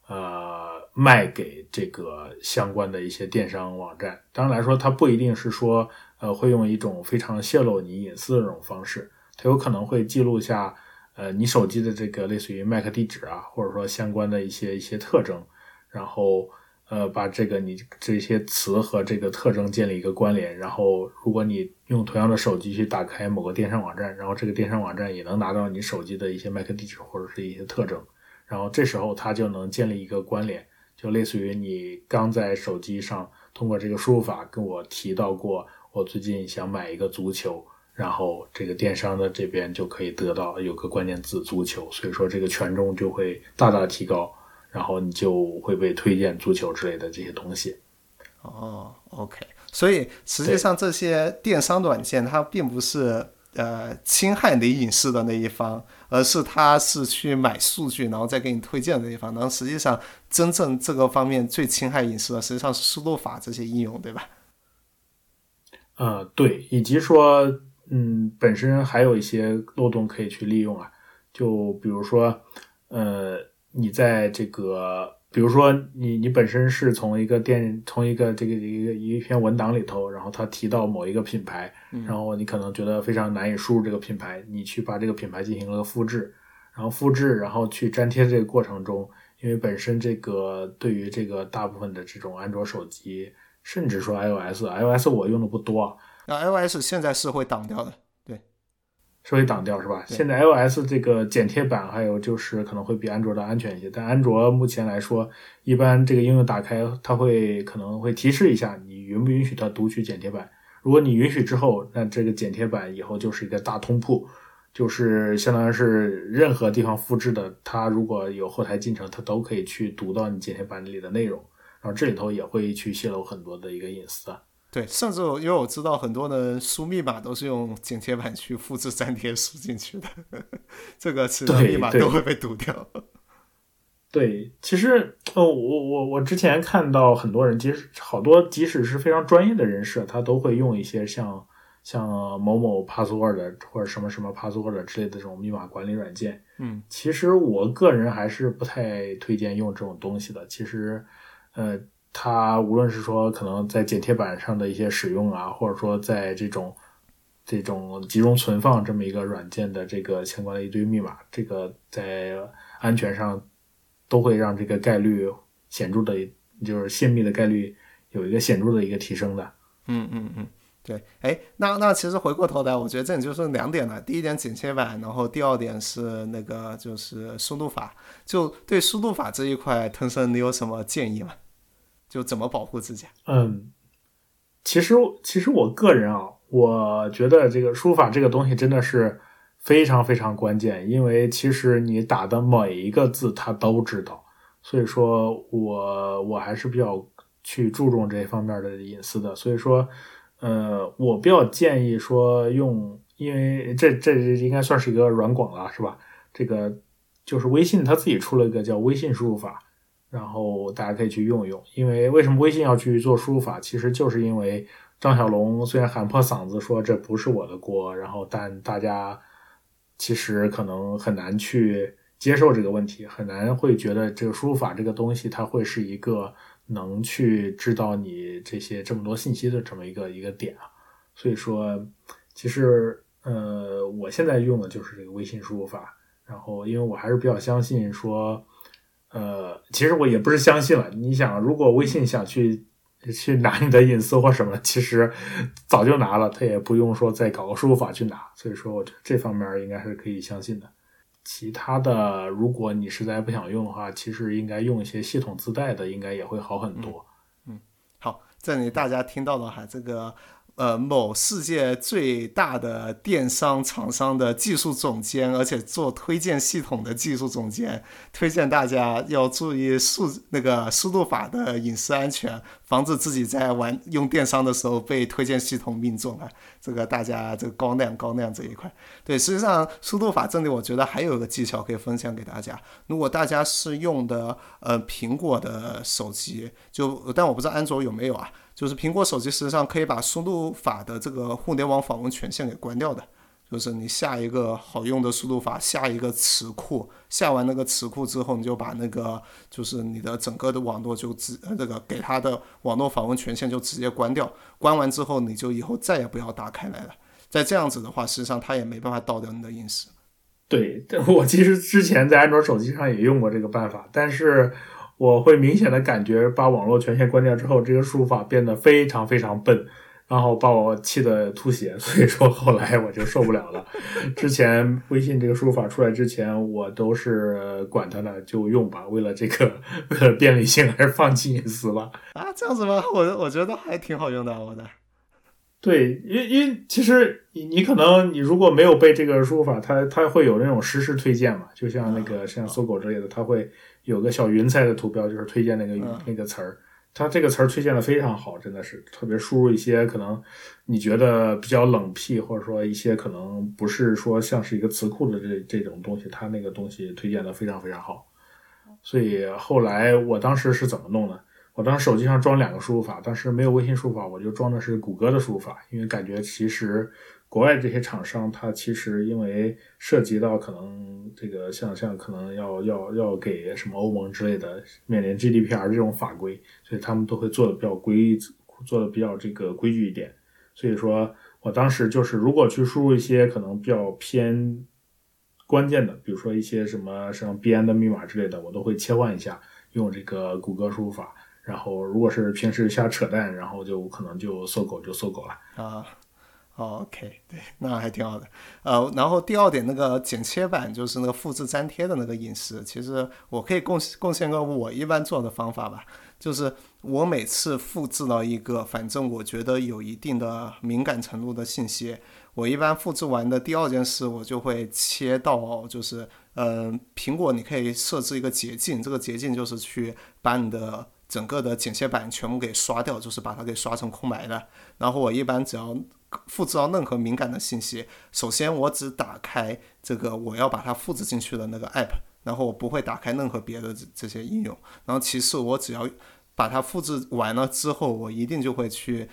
[SPEAKER 2] 呃，卖给这个相关的一些电商网站。当然来说，它不一定是说呃会用一种非常泄露你隐私的这种方式，它有可能会记录下呃你手机的这个类似于 MAC 地址啊，或者说相关的一些一些特征，然后。呃，把这个你这些词和这个特征建立一个关联，然后如果你用同样的手机去打开某个电商网站，然后这个电商网站也能拿到你手机的一些 MAC 地址或者是一些特征，然后这时候它就能建立一个关联，就类似于你刚在手机上通过这个输入法跟我提到过，我最近想买一个足球，然后这个电商的这边就可以得到有个关键字足球，所以说这个权重就会大大提高。然后你就会被推荐足球之类的这些东西。
[SPEAKER 1] 哦，OK，所以实际上这些电商软件它并不是呃侵害你隐私的那一方，而是它是去买数据然后再给你推荐的那一方。然后实际上真正这个方面最侵害隐私的实际上是输入法这些应用，对吧？
[SPEAKER 2] 呃，对，以及说嗯本身还有一些漏洞可以去利用啊，就比如说呃。你在这个，比如说你你本身是从一个电从一个这个一个一篇文档里头，然后他提到某一个品牌，然后你可能觉得非常难以输入这个品牌，你去把这个品牌进行了复制，然后复制，然后去粘贴这个过程中，因为本身这个对于这个大部分的这种安卓手机，甚至说 iOS，iOS 我用的不多，
[SPEAKER 1] 那 iOS 现在是会挡掉的。
[SPEAKER 2] 对是会挡掉是吧？现在 iOS 这个剪贴板还有就是可能会比安卓的安全一些，但安卓目前来说，一般这个应用打开，它会可能会提示一下你允不允许它读取剪贴板。如果你允许之后，那这个剪贴板以后就是一个大通铺，就是相当于是任何地方复制的，它如果有后台进程，它都可以去读到你剪贴板里的内容，然后这里头也会去泄露很多的一个隐私。
[SPEAKER 1] 对，甚至因为我知道很多人输密码都是用剪贴板去复制粘贴输进去的，这个是密码都会被读掉。
[SPEAKER 2] 对，其实哦，我我我之前看到很多人，即使好多即使是非常专业的人士，他都会用一些像像某某 password 或者什么什么 password 之类的这种密码管理软件。
[SPEAKER 1] 嗯，
[SPEAKER 2] 其实我个人还是不太推荐用这种东西的。其实，呃。它无论是说可能在剪贴板上的一些使用啊，或者说在这种这种集中存放这么一个软件的这个相关的一堆密码，这个在安全上都会让这个概率显著的，就是泄密的概率有一个显著的一个提升的。
[SPEAKER 1] 嗯嗯嗯，对。哎，那那其实回过头来，我觉得这里就是两点了。第一点剪切板，然后第二点是那个就是输入法。就对输入法这一块，腾生你有什么建议吗？就怎么保护自己？
[SPEAKER 2] 嗯，其实其实我个人啊，我觉得这个输入法这个东西真的是非常非常关键，因为其实你打的每一个字他都知道，所以说我我还是比较去注重这方面的隐私的，所以说呃，我比较建议说用，因为这这应该算是一个软广了，是吧？这个就是微信它自己出了一个叫微信输入法。然后大家可以去用用，因为为什么微信要去做输入法？其实就是因为张小龙虽然喊破嗓子说这不是我的锅，然后但大家其实可能很难去接受这个问题，很难会觉得这个输入法这个东西它会是一个能去知道你这些这么多信息的这么一个一个点啊。所以说，其实呃，我现在用的就是这个微信输入法，然后因为我还是比较相信说。呃，其实我也不是相信了。你想，如果微信想去去拿你的隐私或什么，其实早就拿了，他也不用说再搞个输入法去拿。所以说，我觉得这方面应该是可以相信的。其他的，如果你实在不想用的话，其实应该用一些系统自带的，应该也会好很多。
[SPEAKER 1] 嗯，好，这里大家听到了哈，这个。呃，某世界最大的电商厂商的技术总监，而且做推荐系统的技术总监，推荐大家要注意输那个输入法的隐私安全，防止自己在玩用电商的时候被推荐系统命中啊。这个大家这个高亮高亮这一块，对，实际上输入法这里我觉得还有一个技巧可以分享给大家。如果大家是用的呃苹果的手机，就但我不知道安卓有没有啊。就是苹果手机实际上可以把输入法的这个互联网访问权限给关掉的，就是你下一个好用的输入法，下一个词库，下完那个词库之后，你就把那个就是你的整个的网络就直这个给它的网络访问权限就直接关掉，关完之后你就以后再也不要打开来了。再这样子的话，实际上它也没办法盗掉你的隐私。
[SPEAKER 2] 对，我其实之前在安卓手机上也用过这个办法，但是我会明显的感觉，把网络权限关掉之后，这个输入法变得非常非常笨，然后把我气得吐血。所以说后来我就受不了了。之前微信这个输入法出来之前，我都是管它呢就用吧，为了这个为了便利性还是放弃隐私吧。
[SPEAKER 1] 啊，这样子吗？我我觉得还挺好用的，我的。
[SPEAKER 2] 对，因因为其实你你可能你如果没有被这个输入法，它它会有那种实时推荐嘛，就像那个像搜狗之类的，它会有个小云彩的图标，就是推荐那个那个词儿。它这个词儿推荐的非常好，真的是特别输入一些可能你觉得比较冷僻，或者说一些可能不是说像是一个词库的这这种东西，它那个东西推荐的非常非常好。所以后来我当时是怎么弄呢？我当时手机上装两个输入法，当时没有微信输入法，我就装的是谷歌的输入法，因为感觉其实国外这些厂商，它其实因为涉及到可能这个像像可能要要要给什么欧盟之类的面临 GDPR 这种法规，所以他们都会做的比较规，做的比较这个规矩一点。所以说我当时就是如果去输入一些可能比较偏关键的，比如说一些什么什么必然的密码之类的，我都会切换一下用这个谷歌输入法。然后，如果是平时瞎扯淡，然后就可能就搜狗就搜狗了
[SPEAKER 1] 啊。OK，对，那还挺好的。呃，然后第二点，那个剪切板就是那个复制粘贴的那个隐私，其实我可以贡贡献个我一般做的方法吧。就是我每次复制了一个，反正我觉得有一定的敏感程度的信息，我一般复制完的第二件事，我就会切到，就是嗯，苹果你可以设置一个捷径，这个捷径就是去把你的。整个的剪切板全部给刷掉，就是把它给刷成空白的。然后我一般只要复制到任何敏感的信息，首先我只打开这个我要把它复制进去的那个 app，然后我不会打开任何别的这些应用。然后其次我只要把它复制完了之后，我一定就会去。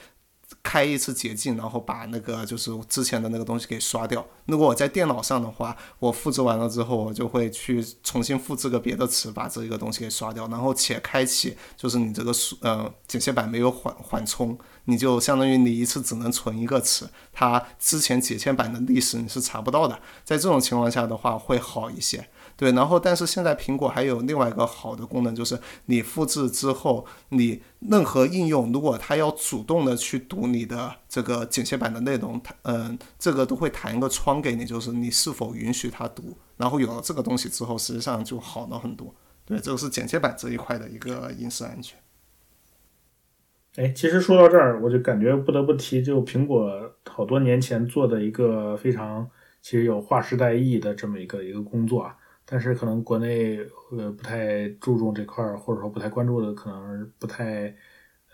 [SPEAKER 1] 开一次捷径，然后把那个就是之前的那个东西给刷掉。如果我在电脑上的话，我复制完了之后，我就会去重新复制个别的词，把这个东西给刷掉，然后且开启就是你这个呃剪切板没有缓缓冲，你就相当于你一次只能存一个词，它之前剪切板的历史你是查不到的。在这种情况下的话，会好一些。对，然后但是现在苹果还有另外一个好的功能，就是你复制之后，你任何应用如果它要主动的去读你的这个剪切板的内容，它嗯，这个都会弹一个窗给你，就是你是否允许它读。然后有了这个东西之后，实际上就好了很多。对，这个是剪切板这一块的一个隐私安全。
[SPEAKER 2] 哎，其实说到这儿，我就感觉不得不提，就苹果好多年前做的一个非常其实有划时代意义的这么一个一个工作啊。但是可能国内呃不太注重这块儿，或者说不太关注的，可能不太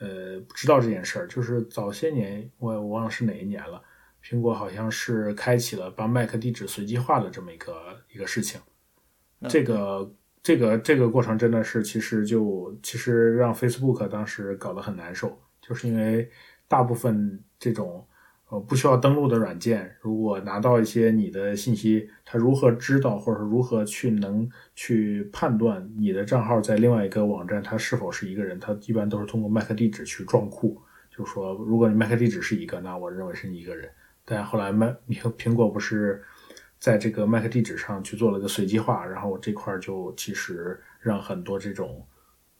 [SPEAKER 2] 呃知道这件事儿。就是早些年，我我忘了是哪一年了，苹果好像是开启了把 MAC 地址随机化的这么一个一个事情。这个这个这个过程真的是，其实就其实让 Facebook 当时搞得很难受，就是因为大部分这种。呃，不需要登录的软件，如果拿到一些你的信息，它如何知道，或者说如何去能去判断你的账号在另外一个网站它是否是一个人？它一般都是通过 MAC 地址去撞库，就是说，如果你 MAC 地址是一个，那我认为是你一个人。但后来 Mac 苹果不是在这个 MAC 地址上去做了个随机化，然后这块就其实让很多这种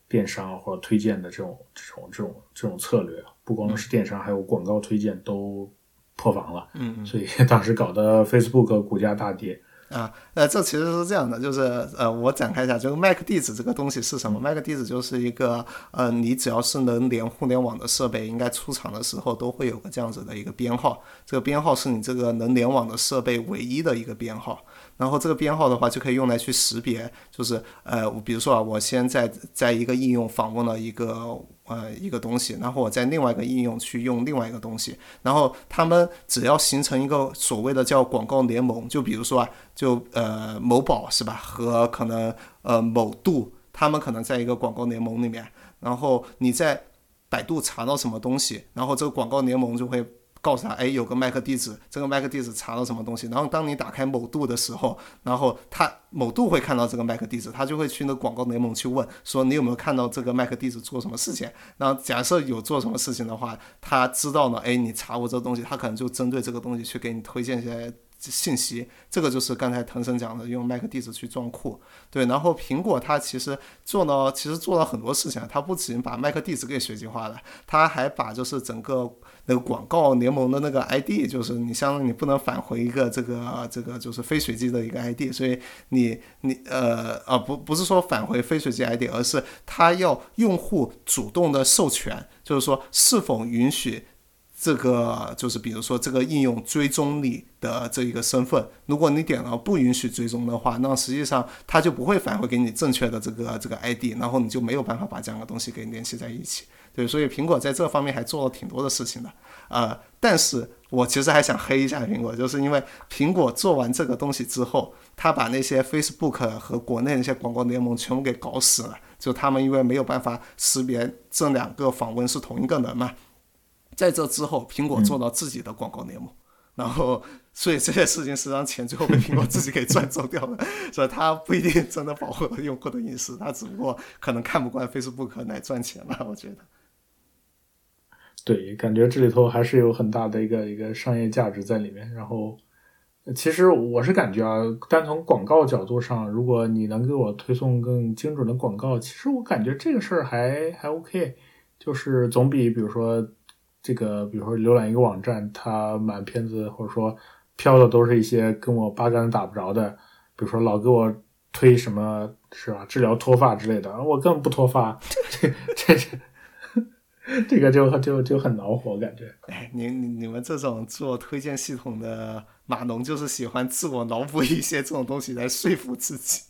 [SPEAKER 2] 电商或者推荐的这种这种这种这种策略。不光是电商，还有广告推荐都破防了，
[SPEAKER 1] 嗯，
[SPEAKER 2] 所以 当时搞得 Facebook 股价大跌
[SPEAKER 1] 啊。呃，这其实是这样的，就是呃，我展开一下，就是 MAC 地址这个东西是什么？MAC 地址就是一个呃，你只要是能连互联网的设备，应该出厂的时候都会有个这样子的一个编号，这个编号是你这个能联网的设备唯一的一个编号。然后这个编号的话，就可以用来去识别，就是呃，我比如说啊，我先在在一个应用访问了一个呃一个东西，然后我在另外一个应用去用另外一个东西，然后他们只要形成一个所谓的叫广告联盟，就比如说啊，就呃某宝是吧，和可能呃某度，他们可能在一个广告联盟里面，然后你在百度查到什么东西，然后这个广告联盟就会。告诉他，哎，有个麦克地址，这个麦克地址查到什么东西。然后当你打开某度的时候，然后他某度会看到这个麦克地址，他就会去那广告联盟去问，说你有没有看到这个麦克地址做什么事情？然后假设有做什么事情的话，他知道呢，哎，你查过这东西，他可能就针对这个东西去给你推荐一些。信息，这个就是刚才腾神讲的，用 MAC 地址去装库。对，然后苹果它其实做了，其实做了很多事情。它不仅把 MAC 地址给随机化了，它还把就是整个那个广告联盟的那个 ID，就是你相当于你不能返回一个这个这个就是非随机的一个 ID，所以你你呃啊不不是说返回非随机 ID，而是它要用户主动的授权，就是说是否允许。这个就是，比如说这个应用追踪你的这一个身份，如果你点了不允许追踪的话，那实际上它就不会返回给你正确的这个这个 ID，然后你就没有办法把这样的东西给联系在一起。对，所以苹果在这方面还做了挺多的事情的。呃，但是我其实还想黑一下苹果，就是因为苹果做完这个东西之后，他把那些 Facebook 和国内那些广告联盟全部给搞死了，就他们因为没有办法识别这两个访问是同一个人嘛。在这之后，苹果做到自己的广告联盟，然后，所以这些事情实际上钱最后被苹果自己给赚走掉了，所以它不一定真的保护了用户的隐私，它只不过可能看不惯 Facebook 来赚钱吧，我觉得。
[SPEAKER 2] 对，感觉这里头还是有很大的一个一个商业价值在里面。然后，其实我是感觉啊，单从广告角度上，如果你能给我推送更精准的广告，其实我感觉这个事儿还还 OK，就是总比比如说。这个，比如说浏览一个网站，它满片子或者说飘的都是一些跟我八竿子打不着的，比如说老给我推什么是吧，治疗脱发之类的，我根本不脱发，这这这 这个就就就很恼火，感觉。
[SPEAKER 1] 哎，你你你们这种做推荐系统的码农，就是喜欢自我脑补一些这种东西来说服自己。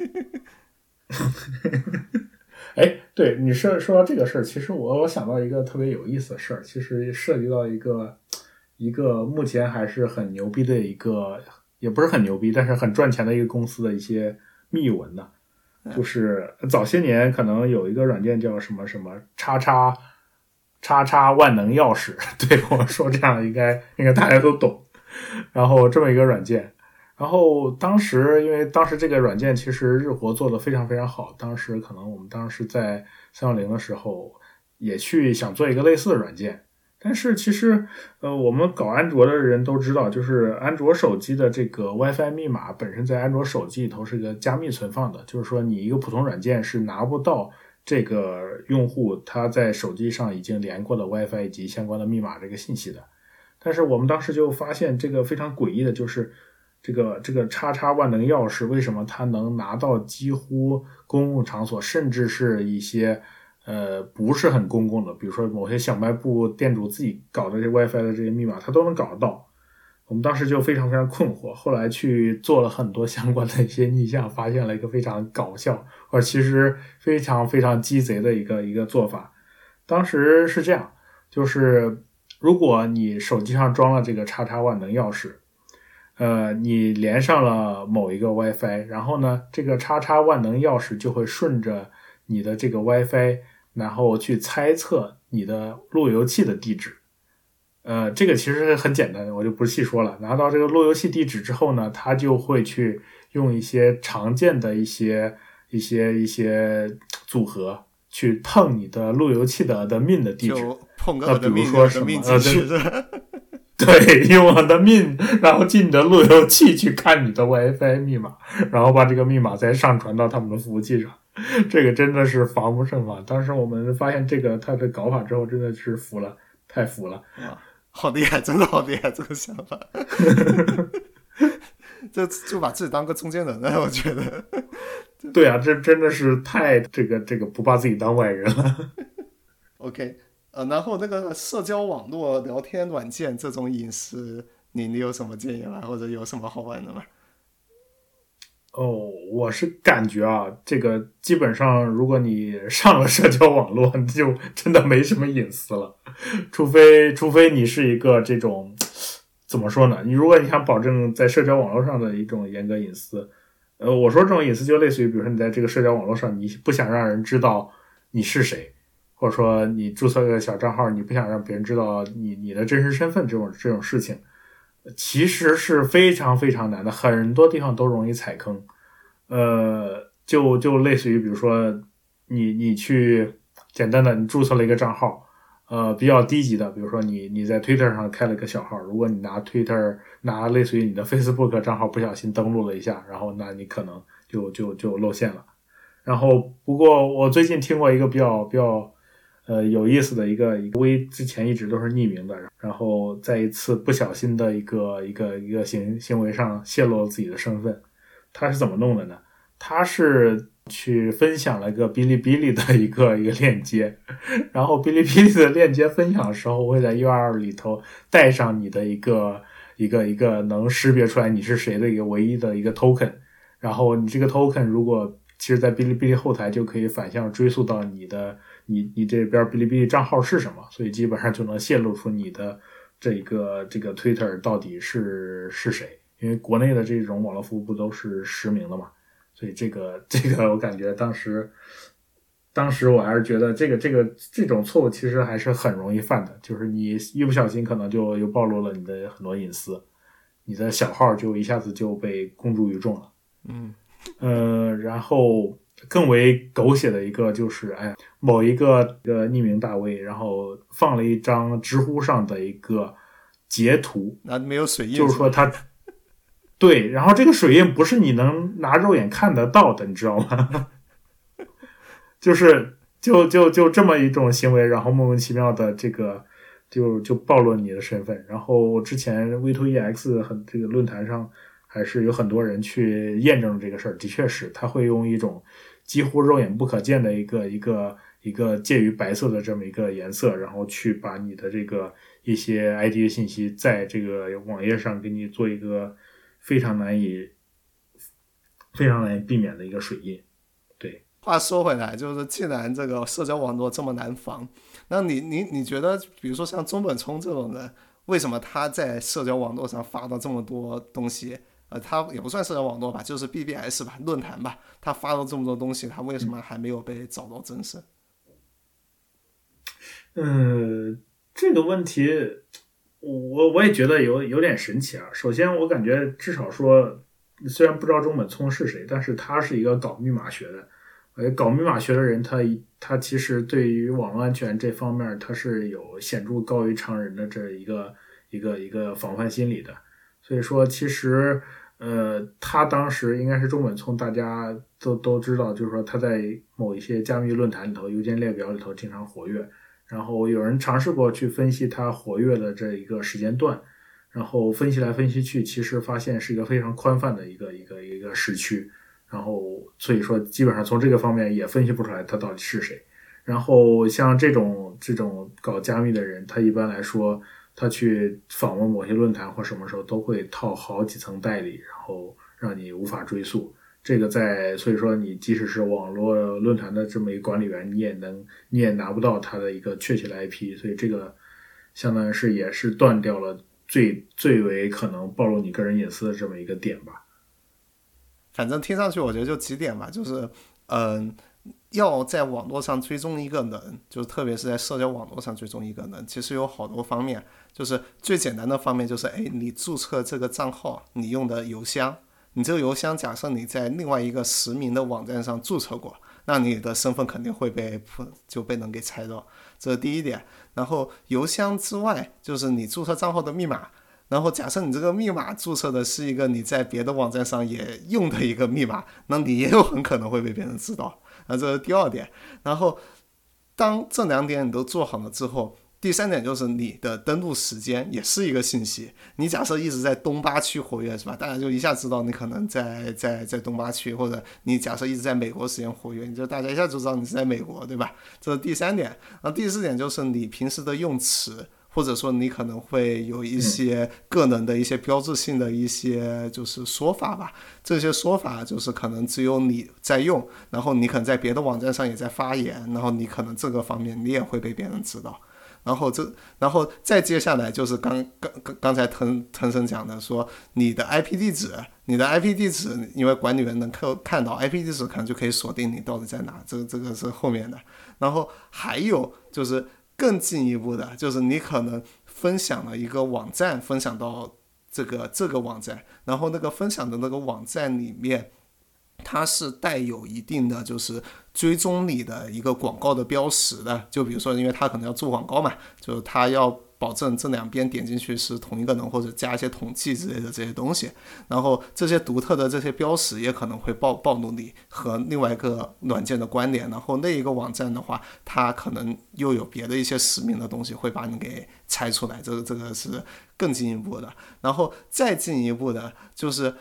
[SPEAKER 2] 哎，对你说说到这个事儿，其实我我想到一个特别有意思的事儿，其实涉及到一个一个目前还是很牛逼的一个，也不是很牛逼，但是很赚钱的一个公司的一些秘闻呢。就是早些年可能有一个软件叫什么什么叉叉叉叉万能钥匙，对我说这样应该应该大家都懂。然后这么一个软件。然后当时，因为当时这个软件其实日活做的非常非常好，当时可能我们当时在三六零的时候也去想做一个类似的软件，但是其实，呃，我们搞安卓的人都知道，就是安卓手机的这个 WiFi 密码本身在安卓手机里头是一个加密存放的，就是说你一个普通软件是拿不到这个用户他在手机上已经连过的 WiFi 以及相关的密码这个信息的。但是我们当时就发现这个非常诡异的就是。这个这个叉叉万能钥匙为什么它能拿到几乎公共场所，甚至是一些呃不是很公共的，比如说某些小卖部店主自己搞的这 WiFi 的这些密码，它都能搞得到。我们当时就非常非常困惑，后来去做了很多相关的一些逆向，发现了一个非常搞笑，或者其实非常非常鸡贼的一个一个做法。当时是这样，就是如果你手机上装了这个叉叉万能钥匙。呃，你连上了某一个 WiFi，然后呢，这个叉叉万能钥匙就会顺着你的这个 WiFi，然后去猜测你的路由器的地址。呃，这个其实很简单，我就不细说了。拿到这个路由器地址之后呢，它就会去用一些常见的一些一些一些组合去碰你的路由器的的 min 的地址。
[SPEAKER 1] 碰那
[SPEAKER 2] 比如说什么？
[SPEAKER 1] 对，
[SPEAKER 2] 用我的命，然后进你的路由器去看你的 WiFi 密码，然后把这个密码再上传到他们的服务器上。这个真的是防不胜防。当时我们发现这个他的搞法之后，真的是服了，太服了。
[SPEAKER 1] 啊，好厉害，真的好厉害，这个想法。就就把自己当个中间人了，我觉得。
[SPEAKER 2] 对啊，这真的是太这个这个不把自己当外人了。
[SPEAKER 1] OK。呃，然后那个社交网络聊天软件这种隐私，你你有什么建议吗？或者有什么好玩的吗？
[SPEAKER 2] 哦，我是感觉啊，这个基本上，如果你上了社交网络，你就真的没什么隐私了，除非除非你是一个这种怎么说呢？你如果你想保证在社交网络上的一种严格隐私，呃，我说这种隐私就类似于，比如说你在这个社交网络上，你不想让人知道你是谁。或者说你注册个小账号，你不想让别人知道你你的真实身份这种这种事情，其实是非常非常难的，很多地方都容易踩坑。呃，就就类似于比如说你你去简单的你注册了一个账号。呃，比较低级的，比如说你你在 Twitter 上开了个小号，如果你拿 Twitter 拿类似于你的 Facebook 账号不小心登录了一下，然后那你可能就就就露馅了。然后不过我最近听过一个比较比较呃有意思的一个一个微，之前一直都是匿名的，然后在一次不小心的一个一个一个行行为上泄露了自己的身份，他是怎么弄的呢？他是。去分享了一个哔哩哔哩的一个一个链接，然后哔哩哔哩的链接分享的时候会在 URL 里头带上你的一个一个一个能识别出来你是谁的一个唯一的一个 token，然后你这个 token 如果其实在哔哩哔哩后台就可以反向追溯到你的你你这边哔哩哔哩账号是什么，所以基本上就能泄露出你的这个这个 Twitter 到底是是谁，因为国内的这种网络服务不都是实名的嘛。所以这个这个我感觉当时，当时我还是觉得这个这个这种错误其实还是很容易犯的，就是你一不小心可能就又暴露了你的很多隐私，你的小号就一下子就被公诸于众了。
[SPEAKER 1] 嗯，
[SPEAKER 2] 呃，然后更为狗血的一个就是，哎，某一个一个匿名大 V，然后放了一张知乎上的一个截图，
[SPEAKER 1] 那没有水印，
[SPEAKER 2] 就是说他。对，然后这个水印不是你能拿肉眼看得到的，你知道吗？就是就就就这么一种行为，然后莫名其妙的这个就就暴露你的身份。然后之前 V to E X 很这个论坛上还是有很多人去验证这个事儿，的确是他会用一种几乎肉眼不可见的一个一个一个介于白色的这么一个颜色，然后去把你的这个一些 ID 的信息在这个网页上给你做一个。非常难以、非常难以避免的一个水印。对，
[SPEAKER 1] 话说回来，就是既然这个社交网络这么难防，那你、你、你觉得，比如说像中本聪这种人，为什么他在社交网络上发了这么多东西？他也不算社交网络吧，就是 BBS 吧，论坛吧，他发了这么多东西，他为什么还没有被找到真身？
[SPEAKER 2] 嗯，这个问题。我我也觉得有有点神奇啊。首先，我感觉至少说，虽然不知道中本聪是谁，但是他是一个搞密码学的。呃，搞密码学的人，他他其实对于网络安全这方面，他是有显著高于常人的这一个一个一个防范心理的。所以说，其实呃，他当时应该是中本聪，大家都都知道，就是说他在某一些加密论坛里头、邮件列表里头经常活跃。然后有人尝试过去分析它活跃的这一个时间段，然后分析来分析去，其实发现是一个非常宽泛的一个一个一个时区，然后所以说基本上从这个方面也分析不出来他到底是谁。然后像这种这种搞加密的人，他一般来说他去访问某些论坛或什么时候都会套好几层代理，然后让你无法追溯。这个在，所以说你即使是网络论坛的这么一个管理员，你也能，你也拿不到他的一个确切的 IP，所以这个相当于是也是断掉了最最为可能暴露你个人隐私的这么一个点吧。
[SPEAKER 1] 反正听上去我觉得就几点吧，就是，嗯，要在网络上追踪一个人，就特别是在社交网络上追踪一个人，其实有好多方面，就是最简单的方面就是，哎，你注册这个账号，你用的邮箱。你这个邮箱，假设你在另外一个实名的网站上注册过，那你的身份肯定会被就被人给猜到，这是第一点。然后邮箱之外，就是你注册账号的密码。然后假设你这个密码注册的是一个你在别的网站上也用的一个密码，那你也有很可能会被别人知道。那这是第二点。然后当这两点你都做好了之后。第三点就是你的登录时间也是一个信息。你假设一直在东八区活跃，是吧？大家就一下知道你可能在在在东八区，或者你假设一直在美国时间活跃，你就大家一下就知道你是在美国，对吧？这是第三点。那第四点就是你平时的用词，或者说你可能会有一些个人的一些标志性的一些就是说法吧。这些说法就是可能只有你在用，然后你可能在别的网站上也在发言，然后你可能这个方面你也会被别人知道。然后这，然后再接下来就是刚刚刚刚才腾腾生讲的，说你的 IP 地址，你的 IP 地址，因为管理员能看看到 IP 地址，可能就可以锁定你到底在哪。这个这个是后面的。然后还有就是更进一步的，就是你可能分享了一个网站，分享到这个这个网站，然后那个分享的那个网站里面。它是带有一定的就是追踪你的一个广告的标识的，就比如说，因为它可能要做广告嘛，就是它要保证这两边点进去是同一个人，或者加一些统计之类的这些东西。然后这些独特的这些标识也可能会暴暴露你和另外一个软件的关联。然后那一个网站的话，它可能又有别的一些实名的东西会把你给拆出来。这个这个是更进一步的。然后再进一步的就是。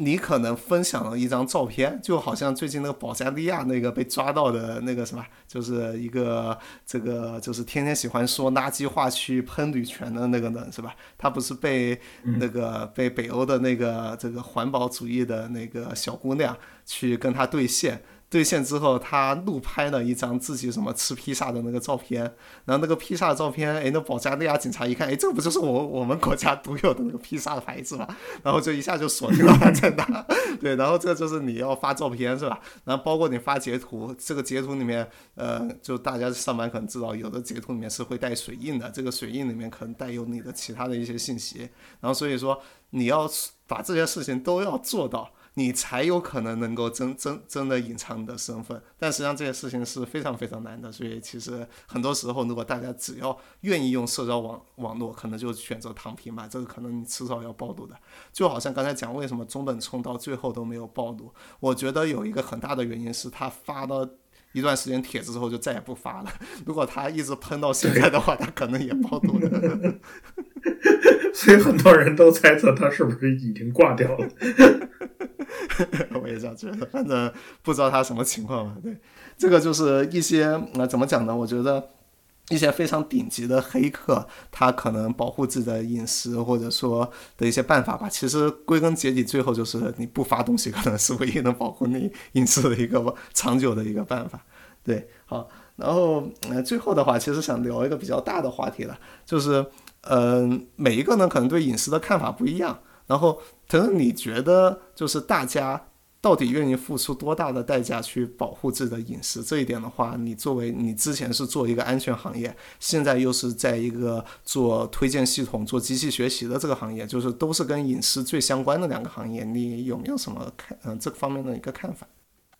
[SPEAKER 1] 你可能分享了一张照片，就好像最近那个保加利亚那个被抓到的那个什么，就是一个这个就是天天喜欢说垃圾话去喷女权的那个人是吧？他不是被那个被北欧的那个这个环保主义的那个小姑娘去跟他对线。兑现之后，他录拍了一张自己什么吃披萨的那个照片，然后那个披萨照片，哎，那保加利亚警察一看，哎，这不就是我我们国家独有的那个披萨的牌子吗？然后就一下就锁定了他在哪。对，然后这就是你要发照片是吧？然后包括你发截图，这个截图里面，呃，就大家上班可能知道，有的截图里面是会带水印的，这个水印里面可能带有你的其他的一些信息。然后所以说，你要把这些事情都要做到。你才有可能能够真真真的隐藏你的身份，但实际上这些事情是非常非常难的。所以其实很多时候，如果大家只要愿意用社交网网络，可能就选择躺平吧。这个可能你迟早要暴露的。就好像刚才讲，为什么中本聪到最后都没有暴露？我觉得有一个很大的原因是他发了一段时间帖子之后就再也不发了。如果他一直喷到现在的话，他可能也暴露了。
[SPEAKER 2] 所以很多人都猜测他是不是已经挂掉了。
[SPEAKER 1] 我也这样觉得，反正不知道他什么情况嘛。对，这个就是一些那怎么讲呢？我觉得一些非常顶级的黑客，他可能保护自己的隐私，或者说的一些办法吧。其实归根结底，最后就是你不发东西，可能是唯一能保护你隐私的一个长久的一个办法。对，好，然后呃，最后的话，其实想聊一个比较大的话题了，就是嗯，每一个呢可能对隐私的看法不一样。然后，可是你觉得，就是大家到底愿意付出多大的代价去保护自己的隐私？这一点的话，你作为你之前是做一个安全行业，现在又是在一个做推荐系统、做机器学习的这个行业，就是都是跟隐私最相关的两个行业，你有没有什么看嗯这方面的一个看法？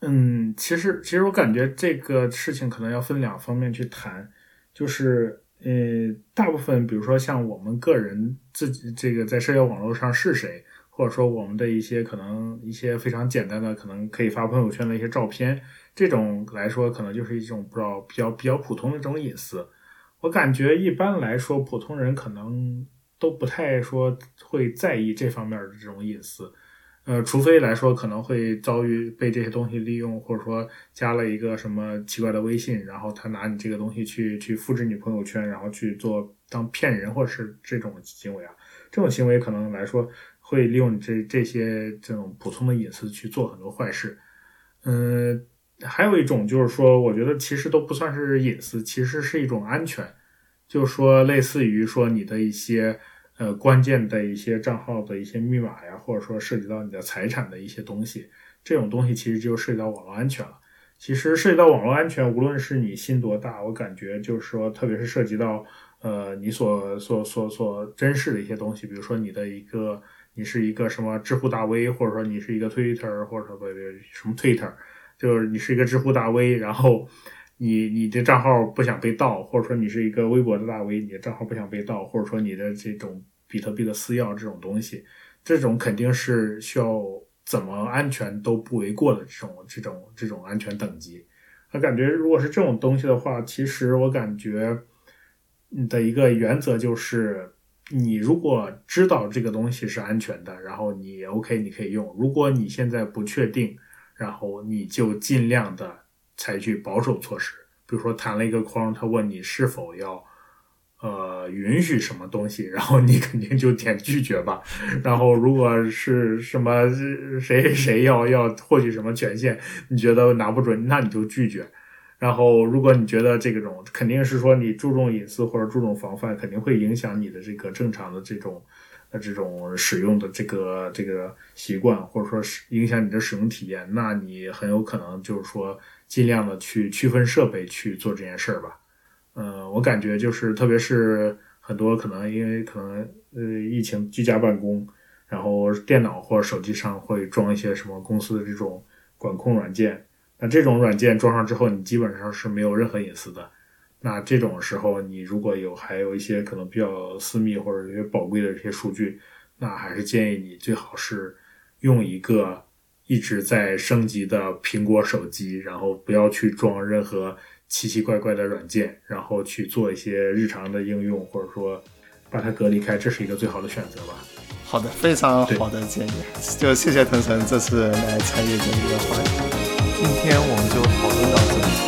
[SPEAKER 2] 嗯，其实其实我感觉这个事情可能要分两方面去谈，就是。呃，大部分，比如说像我们个人自己这个在社交网络上是谁，或者说我们的一些可能一些非常简单的，可能可以发朋友圈的一些照片，这种来说可能就是一种不知道比较比较普通的这种隐私。我感觉一般来说，普通人可能都不太说会在意这方面的这种隐私。呃，除非来说可能会遭遇被这些东西利用，或者说加了一个什么奇怪的微信，然后他拿你这个东西去去复制你朋友圈，然后去做当骗人或者是这种行为啊，这种行为可能来说会利用这这些这种普通的隐私去做很多坏事。嗯，还有一种就是说，我觉得其实都不算是隐私，其实是一种安全，就是说类似于说你的一些。呃，关键的一些账号的一些密码呀，或者说涉及到你的财产的一些东西，这种东西其实就涉及到网络安全了。其实涉及到网络安全，无论是你心多大，我感觉就是说，特别是涉及到呃你所所所所珍视的一些东西，比如说你的一个，你是一个什么知乎大 V，或者说你是一个 Twitter，或者说不什么 Twitter，就是你是一个知乎大 V，然后。你你的账号不想被盗，或者说你是一个微博的大 V，你的账号不想被盗，或者说你的这种比特币的私钥这种东西，这种肯定是需要怎么安全都不为过的这种这种这种安全等级。我感觉如果是这种东西的话，其实我感觉你的一个原则就是，你如果知道这个东西是安全的，然后你 OK 你可以用；如果你现在不确定，然后你就尽量的。采取保守措施，比如说弹了一个框，他问你是否要，呃，允许什么东西，然后你肯定就点拒绝吧。然后如果是什么谁谁要要获取什么权限，你觉得拿不准，那你就拒绝。然后，如果你觉得这种肯定是说你注重隐私或者注重防范，肯定会影响你的这个正常的这种呃这种使用的这个这个习惯，或者说是影响你的使用体验，那你很有可能就是说尽量的去区分设备去做这件事儿吧。嗯，我感觉就是特别是很多可能因为可能呃疫情居家办公，然后电脑或者手机上会装一些什么公司的这种管控软件。那这种软件装上之后，你基本上是没有任何隐私的。那这种时候，你如果有还有一些可能比较私密或者一些宝贵的这些数据，那还是建议你最好是用一个一直在升级的苹果手机，然后不要去装任何奇奇怪怪的软件，然后去做一些日常的应用，或者说把它隔离开，这是一个最好的选择吧。
[SPEAKER 1] 好的，非常好的建议，就谢谢腾腾这次来参与这一个话题。今天我们就讨论到这里。